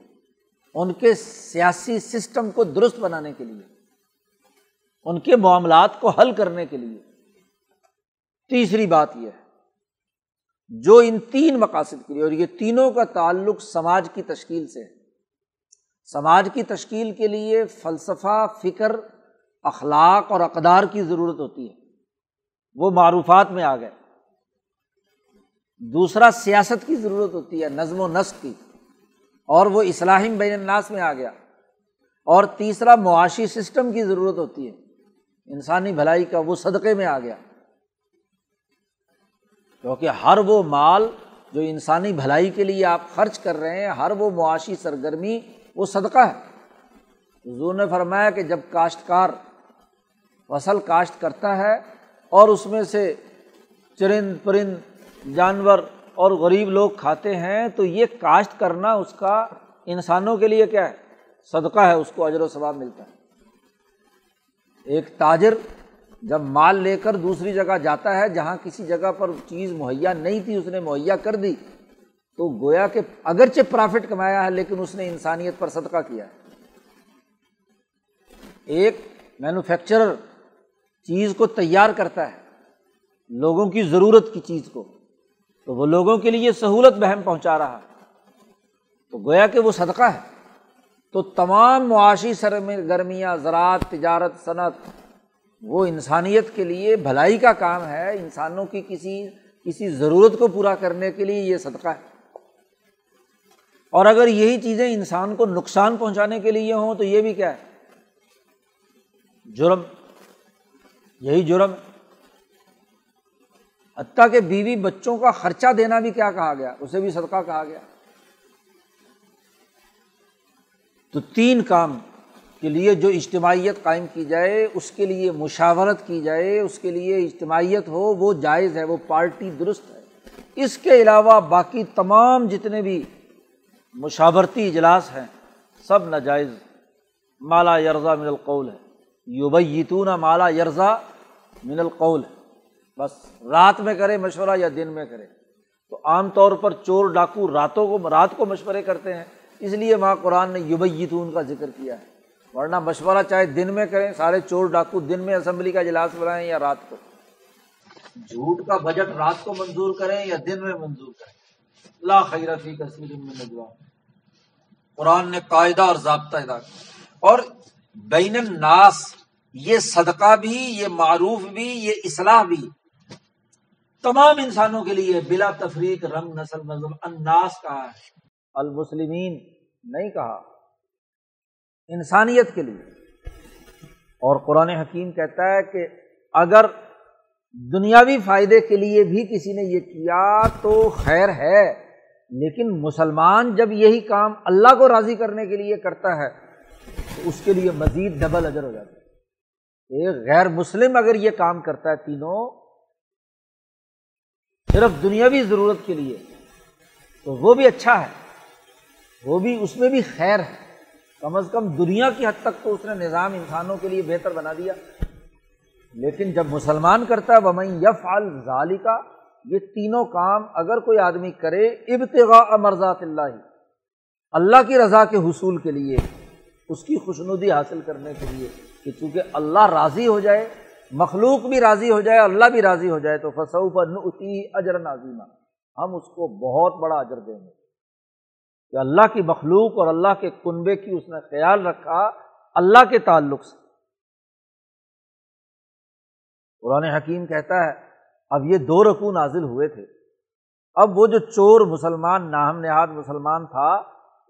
ان کے سیاسی سسٹم کو درست بنانے کے لیے، ان کے معاملات کو حل کرنے کے لیے۔ تیسری بات یہ ہے، جو ان تین مقاصد کے لیے، اور یہ تینوں کا تعلق سماج کی تشکیل سے ہے۔ سماج کی تشکیل کے لیے فلسفہ، فکر، اخلاق اور اقدار کی ضرورت ہوتی ہے۔ وہ معروفات میں آ گئے۔ دوسرا، سیاست کی ضرورت ہوتی ہے، نظم و نسق کی۔ اور وہ اصلاحم بین الناس میں آ گیا۔ اور تیسرا، معاشی سسٹم کی ضرورت ہوتی ہے۔ انسانی بھلائی کا وہ صدقے میں آ گیا۔ کیونکہ ہر وہ مال جو انسانی بھلائی کے لیے آپ خرچ کر رہے ہیں، ہر وہ معاشی سرگرمی، وہ صدقہ ہے۔ حضور نے فرمایا کہ جب کاشتکار فصل کاشت کرتا ہے اور اس میں سے چرند، پرند، جانور اور غریب لوگ کھاتے ہیں تو یہ کاشت کرنا اس کا انسانوں کے لیے کیا ہے؟ صدقہ ہے، اس کو اجر و ثواب ملتا ہے۔ ایک تاجر جب مال لے کر دوسری جگہ جاتا ہے، جہاں کسی جگہ پر چیز مہیا نہیں تھی، اس نے مہیا کر دی، تو گویا کہ اگرچہ پرافٹ کمایا ہے، لیکن اس نے انسانیت پر صدقہ کیا ہے۔ ایک مینوفیکچرر چیز کو تیار کرتا ہے، لوگوں کی ضرورت کی چیز کو۔ تو وہ لوگوں کے لیے سہولت بہم پہنچا رہا تو گویا کہ وہ صدقہ ہے۔ تو تمام معاشی سرگرمیاں زراعت، تجارت، صنعت، وہ انسانیت کے لیے بھلائی کا کام ہے۔ انسانوں کی کسی کسی ضرورت کو پورا کرنے کے لیے یہ صدقہ ہے۔ اور اگر یہی چیزیں انسان کو نقصان پہنچانے کے لیے ہوں تو یہ بھی کیا ہے؟ جرم۔ یہی جرم۔ حتیٰ کہ بیوی بچوں کا خرچہ دینا بھی کیا کہا گیا؟ اسے بھی صدقہ کہا گیا۔ تو تین کام کے لیے جو اجتماعیت قائم کی جائے، اس کے لیے مشاورت کی جائے، اس کے لیے اجتماعیت ہو، وہ جائز ہے، وہ پارٹی درست ہے۔ اس کے علاوہ باقی تمام جتنے بھی مشاورتی اجلاس ہیں، سب ناجائز۔ مالا یرزا من القول ہے۔ یوبیتون مالا یرزا من القول ہے۔ بس رات میں کرے، مشورہ یا دن میں کرے۔ تو عام طور پر چور ڈاکو راتوں کو، رات کو مشورے کرتے ہیں۔ اس لیے ماں قرآن نے یوبیتون کا ذکر کیا ہے۔ ورنہ مشورہ چاہے دن میں کریں، سارے چور ڈاکو دن میں اسمبلی کا اجلاس بنائیں یا رات کو۔ جھوٹ کا بجٹ رات کو منظور کریں یا دن میں منظور کریں۔ لا خیر فی کثیر من نجوا۔ قرآن نے قاعدہ اور ضابطہ ادا کیا۔ اور بین الناس، یہ صدقہ بھی، یہ معروف بھی، یہ اصلاح بھی۔ تمام انسانوں کے لیے بلا تفریق رنگ، نسل، مذہب، انداز کا ہے۔ المسلمین نہیں کہا۔ انسانیت کے لیے۔ اور قرآن حکیم کہتا ہے کہ اگر دنیاوی فائدے کے لیے بھی کسی نے یہ کیا تو خیر ہے، لیکن مسلمان جب یہی کام اللہ کو راضی کرنے کے لیے کرتا ہے تو اس کے لیے مزید ڈبل اجر ہو جاتا ہے۔ ایک غیر مسلم اگر یہ کام کرتا ہے تینوں صرف دنیاوی ضرورت کے لیے، تو وہ بھی اچھا ہے، وہ بھی اس میں بھی خیر ہے۔ کم از کم دنیا کی حد تک تو اس نے نظام انسانوں کے لیے بہتر بنا دیا۔ لیکن جب مسلمان کرتا ہے وہ یف الظالی کا یہ تینوں کام اگر کوئی آدمی کرے، ابتغاء مرضات اللہ اللہ کی رضا کے حصول کے لیے، اس کی خوشنودی حاصل کرنے کے لیے کہ چونکہ اللہ راضی ہو جائے مخلوق بھی راضی ہو جائے اللہ بھی راضی ہو جائے تو فصو پر اجر نازیمہ ہم اس کو بہت بڑا اجر دیں گے۔ کہ اللہ کی مخلوق اور اللہ کے کنبے کی اس نے خیال رکھا اللہ کے تعلق سے۔ قرآن حکیم کہتا ہے، اب یہ دو رقو نازل ہوئے تھے۔ اب وہ جو چور مسلمان، ناہم نہاد مسلمان تھا،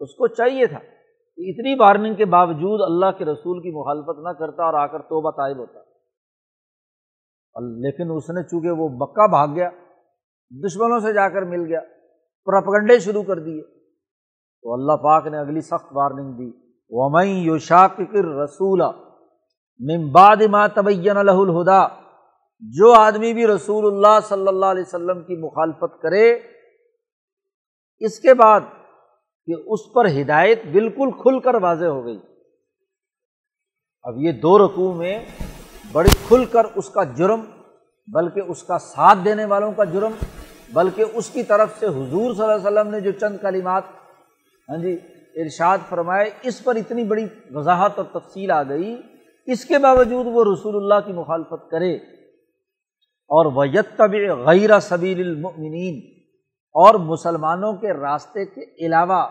اس کو چاہیے تھا۔ کہ اتنی وارننگ کے باوجود اللہ کے رسول کی مخالفت نہ کرتا اور آ کر توبہ طائب ہوتا۔ لیکن اس نے چونکہ وہ بکا بھاگ گیا، دشمنوں سے جا کر مل گیا پرپگنڈے شروع کر دیے۔ تو اللہ پاک نے اگلی سخت وارننگ دی۔ ومئی یوشاک رسول ممباد ما تبین الہدا، جو آدمی بھی رسول اللہ صلی اللہ علیہ وسلم کی مخالفت کرے، اس کے بعد کہ اس پر ہدایت بالکل کھل کر واضح ہو گئی۔ اب یہ دو رقوع میں بڑی کھل کر اس کا جرم، بلکہ اس کا ساتھ دینے والوں کا جرم، بلکہ اس کی طرف سے حضور صلی اللہ علیہ وسلم نے جو چند کلمات ہاں جی ارشاد فرمائے، اس پر اتنی بڑی وضاحت اور تفصیل آ گئی، اس کے باوجود وہ رسول اللہ کی مخالفت کرے۔ اور ویتب غیر سبیل المؤمنین اور مسلمانوں کے راستے کے علاوہ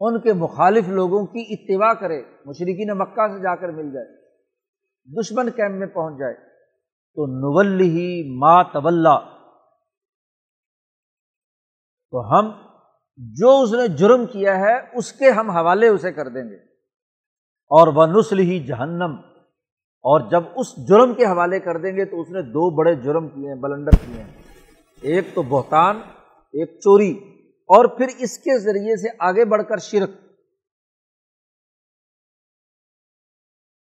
ان کے مخالف لوگوں کی اتباع کرے مشرقین مکہ سے جا کر مل جائے۔ دشمن کیمپ میں پہنچ جائے تو نول ہی ما طول تو ہم جو اس نے جرم کیا ہے، اس کے ہم حوالے اسے کر دیں گے۔ اور وہ نسل ہی جہنم۔ اور جب اس جرم کے حوالے کر دیں گے تو اس نے دو بڑے جرم کیے ہیں بلنڈر کیے ہیں۔ ایک تو بہتان، ایک چوری۔ اور پھر اس کے ذریعے سے آگے بڑھ کر شرک۔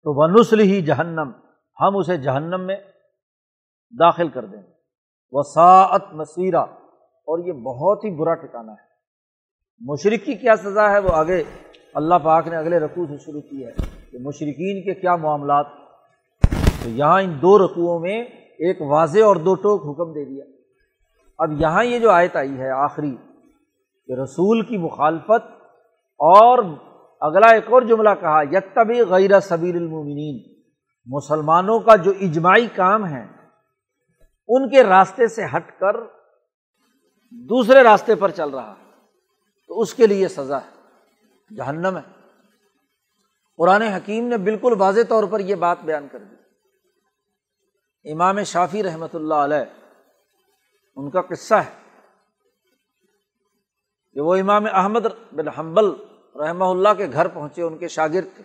تو وہ نسل ہی جہنم، ہم اسے جہنم میں داخل کر دیں گے۔ وہ ساعت مسیرہ اور یہ بہت ہی برا ٹھکانا ہے۔ مشرق کی کیا سزا ہے؟ وہ آگے اللہ پاک نے اگلے رقوع سے شروع کی ہے کہ مشرقین کے کیا معاملات۔ تو یہاں ان دو رقوعوں میں ایک واضح اور دو ٹوک حکم دے دیا۔ اب یہاں یہ جو آیت آئی ہے آخری، کہ رسول کی مخالفت اور اگلا ایک اور جملہ کہا یتبی غیر سبیر المومنین۔ مسلمانوں کا جو اجماعی کام ہے، ان کے راستے سے ہٹ کر دوسرے راستے پر چل رہا ہے۔ تو اس کے لیے سزا ہے۔ جہنم ہے۔ قرآن حکیم نے بالکل واضح طور پر یہ بات بیان کر دی۔ امام شافی رحمۃ اللہ علیہ، ان کا قصہ ہے کہ وہ امام احمد بن حنبل رحمہ اللہ کے گھر پہنچے، ان کے شاگرد تھے۔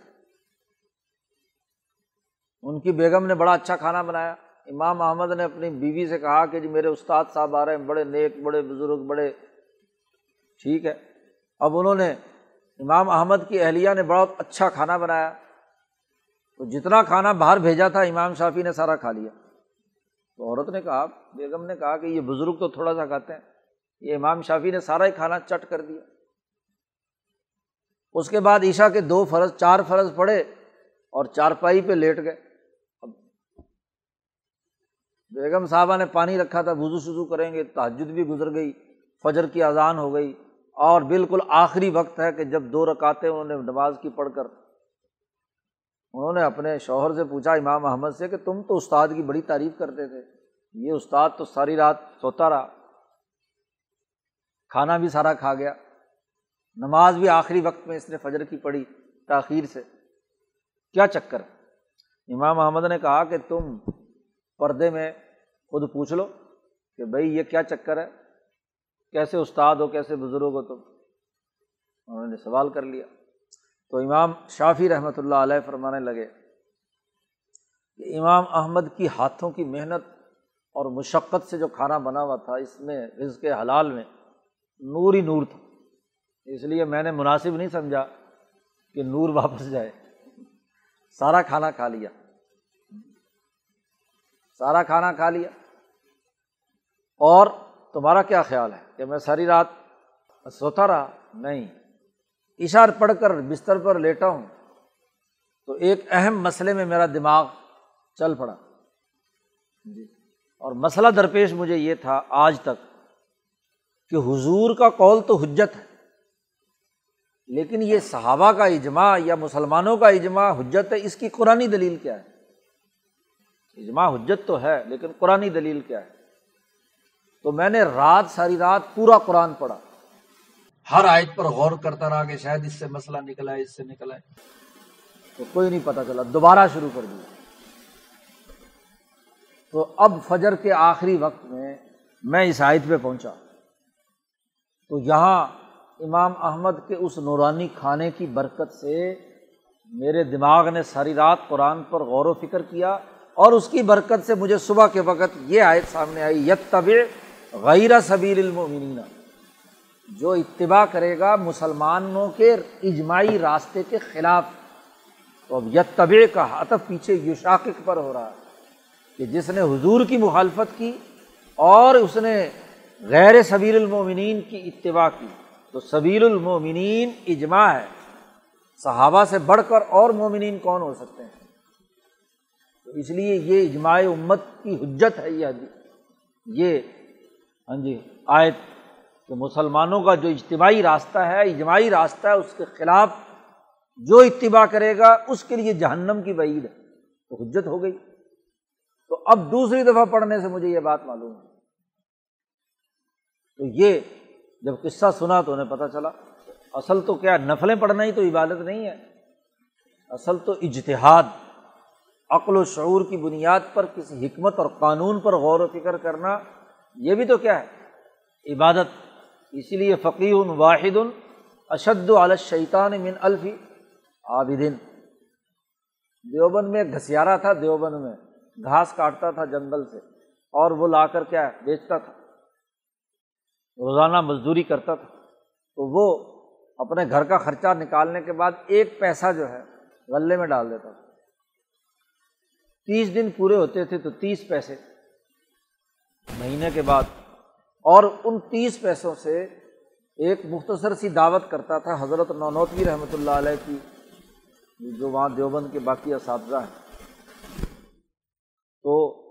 ان کی بیگم نے بڑا اچھا کھانا بنایا۔ امام احمد نے اپنی بیوی سے کہا کہ جی میرے استاد صاحب آ رہے ہیں، بڑے نیک، بڑے بزرگ، بڑے ٹھیک ہے۔ اب انہوں نے، امام احمد کی اہلیہ نے بہت اچھا کھانا بنایا۔ تو جتنا کھانا باہر بھیجا تھا، امام شافی نے سارا کھا لیا۔ تو عورت نے کہا، بیگم نے کہا کہ یہ بزرگ تو تھوڑا سا کھاتے ہیں۔ یہ امام شافی نے سارا ہی کھانا چٹ کر دیا۔ اس کے بعد عشا کے دو فرض، چار فرض پڑے اور چارپائی پہ لیٹ گئے۔ بیگم صاحبہ نے پانی رکھا تھا، وضو شزو کریں گے تحجد بھی گزر گئی، فجر کی اذان ہو گئی۔ اور بالکل آخری وقت ہے کہ جب دو رکاتے انہوں نے نماز کی پڑھ کر، انہوں نے اپنے شوہر سے پوچھا، امام احمد سے، کہ تم تو استاد کی بڑی تعریف کرتے تھے۔ یہ استاد تو ساری رات سوتا رہا، کھانا بھی سارا کھا گیا۔ نماز بھی آخری وقت میں اس نے فجر کی پڑھی تاخیر سے۔ کیا چکر؟ امام احمد نے کہا کہ تم پردے میں خود پوچھ لو کہ بھائی یہ کیا چکر ہے؟ کیسے استاد ہو، کیسے بزرگ ہو تم؟ انہوں نے سوال کر لیا۔ تو امام شافی رحمۃ اللہ علیہ فرمانے لگے کہ امام احمد کی ہاتھوں کی محنت اور مشقت سے جو کھانا بنا ہوا تھا، اس میں رزق حلال میں نور ہی نور تھا۔ اس لیے میں نے مناسب نہیں سمجھا کہ نور واپس جائے۔ سارا کھانا کھا لیا۔ سارا کھانا کھا لیا۔ اور تمہارا کیا خیال ہے کہ میں ساری رات سوتا رہا؟ نہیں۔ اشار پڑھ کر بستر پر لیٹا ہوں۔ تو ایک اہم مسئلے میں میرا دماغ چل پڑا۔ جی۔ اور مسئلہ درپیش مجھے یہ تھا آج تک کہ حضور کا کال تو حجت ہے۔ لیکن یہ صحابہ کا اجماع یا مسلمانوں کا اجماع حجت ہے، اس کی قرآن دلیل کیا ہے؟ اجماع حجت تو ہے، لیکن قرآن دلیل کیا ہے؟ تو میں نے رات ساری رات پورا قرآن پڑھا۔ ہر آیت پر غور کرتا رہا کہ شاید اس سے مسئلہ نکلا ہے، اس سے نکلا ہے۔ تو کوئی نہیں پتا چلا، دوبارہ شروع کر دیا۔ تو اب فجر کے آخری وقت میں میں اس آیت پہ پہنچا۔ تو یہاں امام احمد کے اس نورانی کھانے کی برکت سے میرے دماغ نے ساری رات قرآن پر غور و فکر کیا اور اس کی برکت سے مجھے صبح کے وقت یہ آیت سامنے آئی یت طب غیر صبیر المومنین جو اتباع کرے گا مسلمانوں کے اجماعی راستے کے خلاف۔ تو اب یت طبع کا ہاتف پیچھے یوشاقق پر ہو رہا ہے کہ جس نے حضور کی مخالفت کی اور اس نے غیر صبیر المومنین کی اتباع کی۔ تو صبیر المومنین اجماع ہے۔ صحابہ سے بڑھ کر اور مومنین کون ہو سکتے ہیں؟ تو اس لیے یہ اجماع امت کی حجت ہے یہ یہ ہاں جی آیت کہ مسلمانوں کا جو اجتماعی راستہ ہے، اجماعی راستہ ہے، اس کے خلاف جو اتباع کرے گا، اس کے لیے جہنم کی بعید ہے۔ تو حجت ہو گئی۔ تو اب دوسری دفعہ پڑھنے سے مجھے یہ بات معلوم ہے۔ تو یہ جب قصہ سنا تو انہیں پتہ چلا، اصل تو کیا نفلیں پڑھنا ہی تو عبادت نہیں ہے۔ اصل تو اجتہاد، عقل و شعور کی بنیاد پر کسی حکمت اور قانون پر غور و فکر کرنا، یہ بھی تو کیا ہے؟ عبادت۔ اسی لیے فقی واحد، اشد الشیطان من الفی عابدن دیوبند میں گھسیارا تھا، دیوبند میں گھاس کاٹتا تھا جنگل سے اور وہ لا کر کیا بیچتا تھا۔ روزانہ مزدوری کرتا تھا۔ تو وہ اپنے گھر کا خرچہ نکالنے کے بعد ایک پیسہ جو ہے غلے میں ڈال دیتا تھا۔ تیس دن پورے ہوتے تھے تو تیس پیسے۔ مہینے کے بعد اور ان تیس پیسوں سے ایک مختصر سی دعوت کرتا تھا حضرت نونوتوی رحمۃ اللہ علیہ کی، جو وہاں دیوبند کے باقی اساتذہ ہیں۔ تو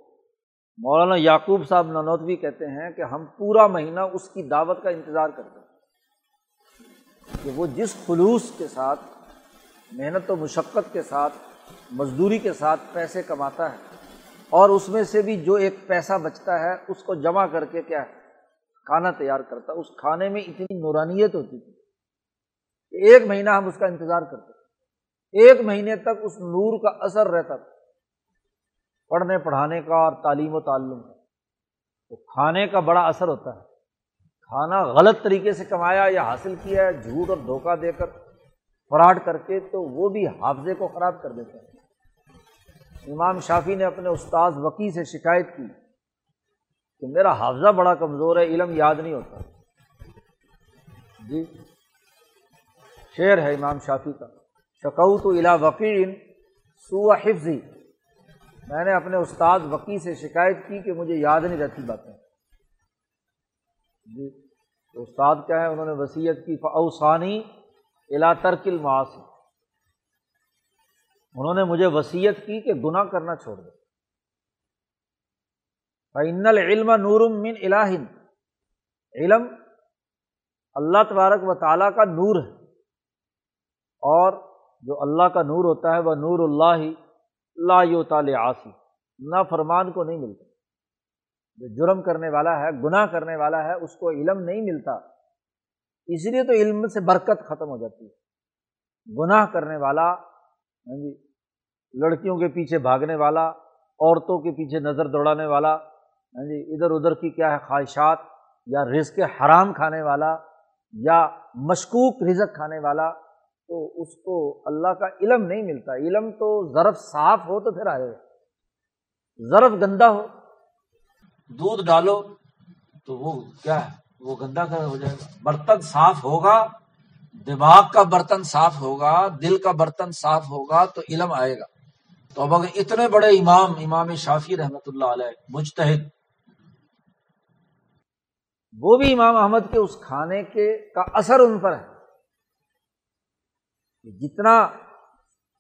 مولانا یعقوب صاحب ننوتوی کہتے ہیں کہ ہم پورا مہینہ اس کی دعوت کا انتظار کرتے ہیں کہ وہ جس خلوص کے ساتھ، محنت و مشقت کے ساتھ، مزدوری کے ساتھ پیسے کماتا ہے اور اس میں سے بھی جو ایک پیسہ بچتا ہے، اس کو جمع کر کے کیا ہے؟ کھانا تیار کرتا اس کھانے میں اتنی نورانیت ہوتی تھی کہ ایک مہینہ ہم اس کا انتظار کرتے ایک مہینے تک اس نور کا اثر رہتا تھا۔ پڑھنے پڑھانے کا اور تعلیم و تعلم کا۔ تو کھانے کا بڑا اثر ہوتا ہے۔ کھانا غلط طریقے سے کمایا یا حاصل کیا ہے، جھوٹ اور دھوکہ دے کر فراڈ کر کے تو وہ بھی حافظے کو خراب کر دیتے ہیں امام شافی نے اپنے استاذ وکی سے شکایت کی کہ میرا حافظہ بڑا کمزور ہے، علم یاد نہیں ہوتا۔ جی شعر ہے امام شافی کا۔ شکو تو الا وکیل سو حفظی۔ میں نے اپنے استاد وکی سے شکایت کی کہ مجھے یاد نہیں رہتی باتیں۔ جی تو استاد کیا ہے؟ انہوں نے وسیعت کی اوسانی الا ترکل معاص انہوں نے مجھے وسیعت کی کہ گناہ کرنا چھوڑ دو۔ فن العلم نور من الہن علم اللہ تبارک و تعالیٰ کا نور ہے۔ اور جو اللہ کا نور ہوتا ہے، وہ نور اللہ لا تال آسی نہ فرمان کو نہیں ملتا۔ جو جرم کرنے والا ہے، گناہ کرنے والا ہے، اس کو علم نہیں ملتا۔ اس لیے تو علم سے برکت ختم ہو جاتی ہے۔ گناہ کرنے والا ہاں جی لڑکیوں کے پیچھے بھاگنے والا، عورتوں کے پیچھے نظر دوڑانے والا ہاں جی ادھر ادھر کی کیا ہے خواہشات یا رزق حرام کھانے والا یا مشکوک رزق کھانے والا تو اس کو اللہ کا علم نہیں ملتا۔ علم تو ضرف صاف ہو تو پھر آئے۔ ضرف گندا ہو۔ دودھ ڈالو تو وہ کیا ہے؟ وہ گندا ہو جائے گا۔ برتن صاف ہوگا۔ دماغ کا برتن صاف ہوگا۔ دل کا برتن صاف ہوگا تو علم آئے گا۔ تو اب اگر اتنے بڑے امام امام شافی رحمت اللہ علیہ، مجتہد، وہ بھی امام احمد کے اس کھانے کے کا اثر ان پر ہے۔ جتنا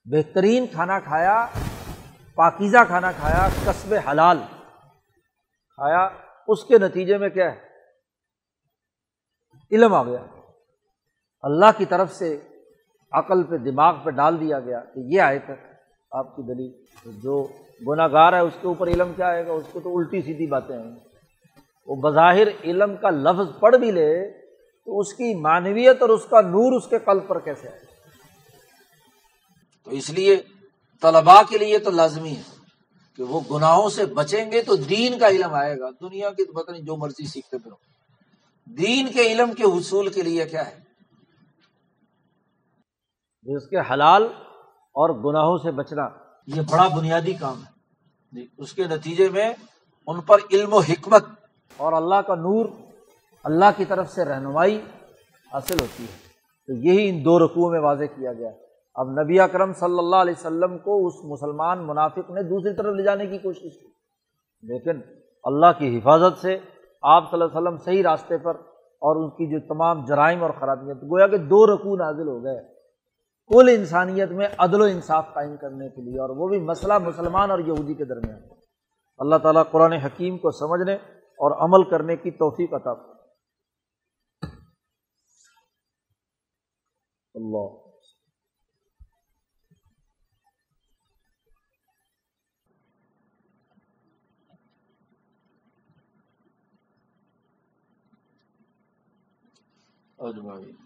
بہترین کھانا کھایا، پاکیزہ کھانا کھایا، قصب حلال کھایا، اس کے نتیجے میں کیا ہے؟ علم آ گیا۔ اللہ کی طرف سے عقل پہ، دماغ پہ ڈال دیا گیا کہ یہ آئے تک آپ کی دلیل۔ جو گناہ گار ہے، اس کے اوپر علم کیا آئے گا؟ اس کو تو الٹی سیدھی باتیں ہیں۔ وہ بظاہر علم کا لفظ پڑھ بھی لے تو اس کی معنویت اور اس کا نور اس کے قلب پر کیسے آئے؟ تو اس لیے طلبا کے لیے تو لازمی ہے کہ وہ گناہوں سے بچیں گے تو دین کا علم آئے گا۔ دنیا کی تو پتہ نہیں جو مرضی سیکھتے پھرو۔ دین کے علم کے حصول کے لیے کیا ہے؟ اس کے حلال اور گناہوں سے بچنا۔ یہ بڑا بنیادی کام ہے۔ جی اس کے نتیجے میں ان پر علم و حکمت اور اللہ کا نور اللہ کی طرف سے رہنمائی حاصل ہوتی ہے۔ تو یہی ان دو رقوع میں واضح کیا گیا۔ اب نبی اکرم صلی اللہ علیہ وسلم کو اس مسلمان منافق نے دوسری طرف لے جانے کی کوشش کی۔ لیکن اللہ کی حفاظت سے آپ صلی اللہ علیہ وسلم صحیح راستے پر اور ان کی جو تمام جرائم اور خرابیاں گویا کہ دو رقو نازل ہو گئے۔ کل انسانیت میں عدل و انصاف قائم کرنے کے لیے اور وہ بھی مسئلہ مسلمان اور یہودی کے درمیان۔ اللہ تعالیٰ قرآن حکیم کو سمجھنے اور عمل کرنے کی توفیق عطا اللہ۔ اجمعین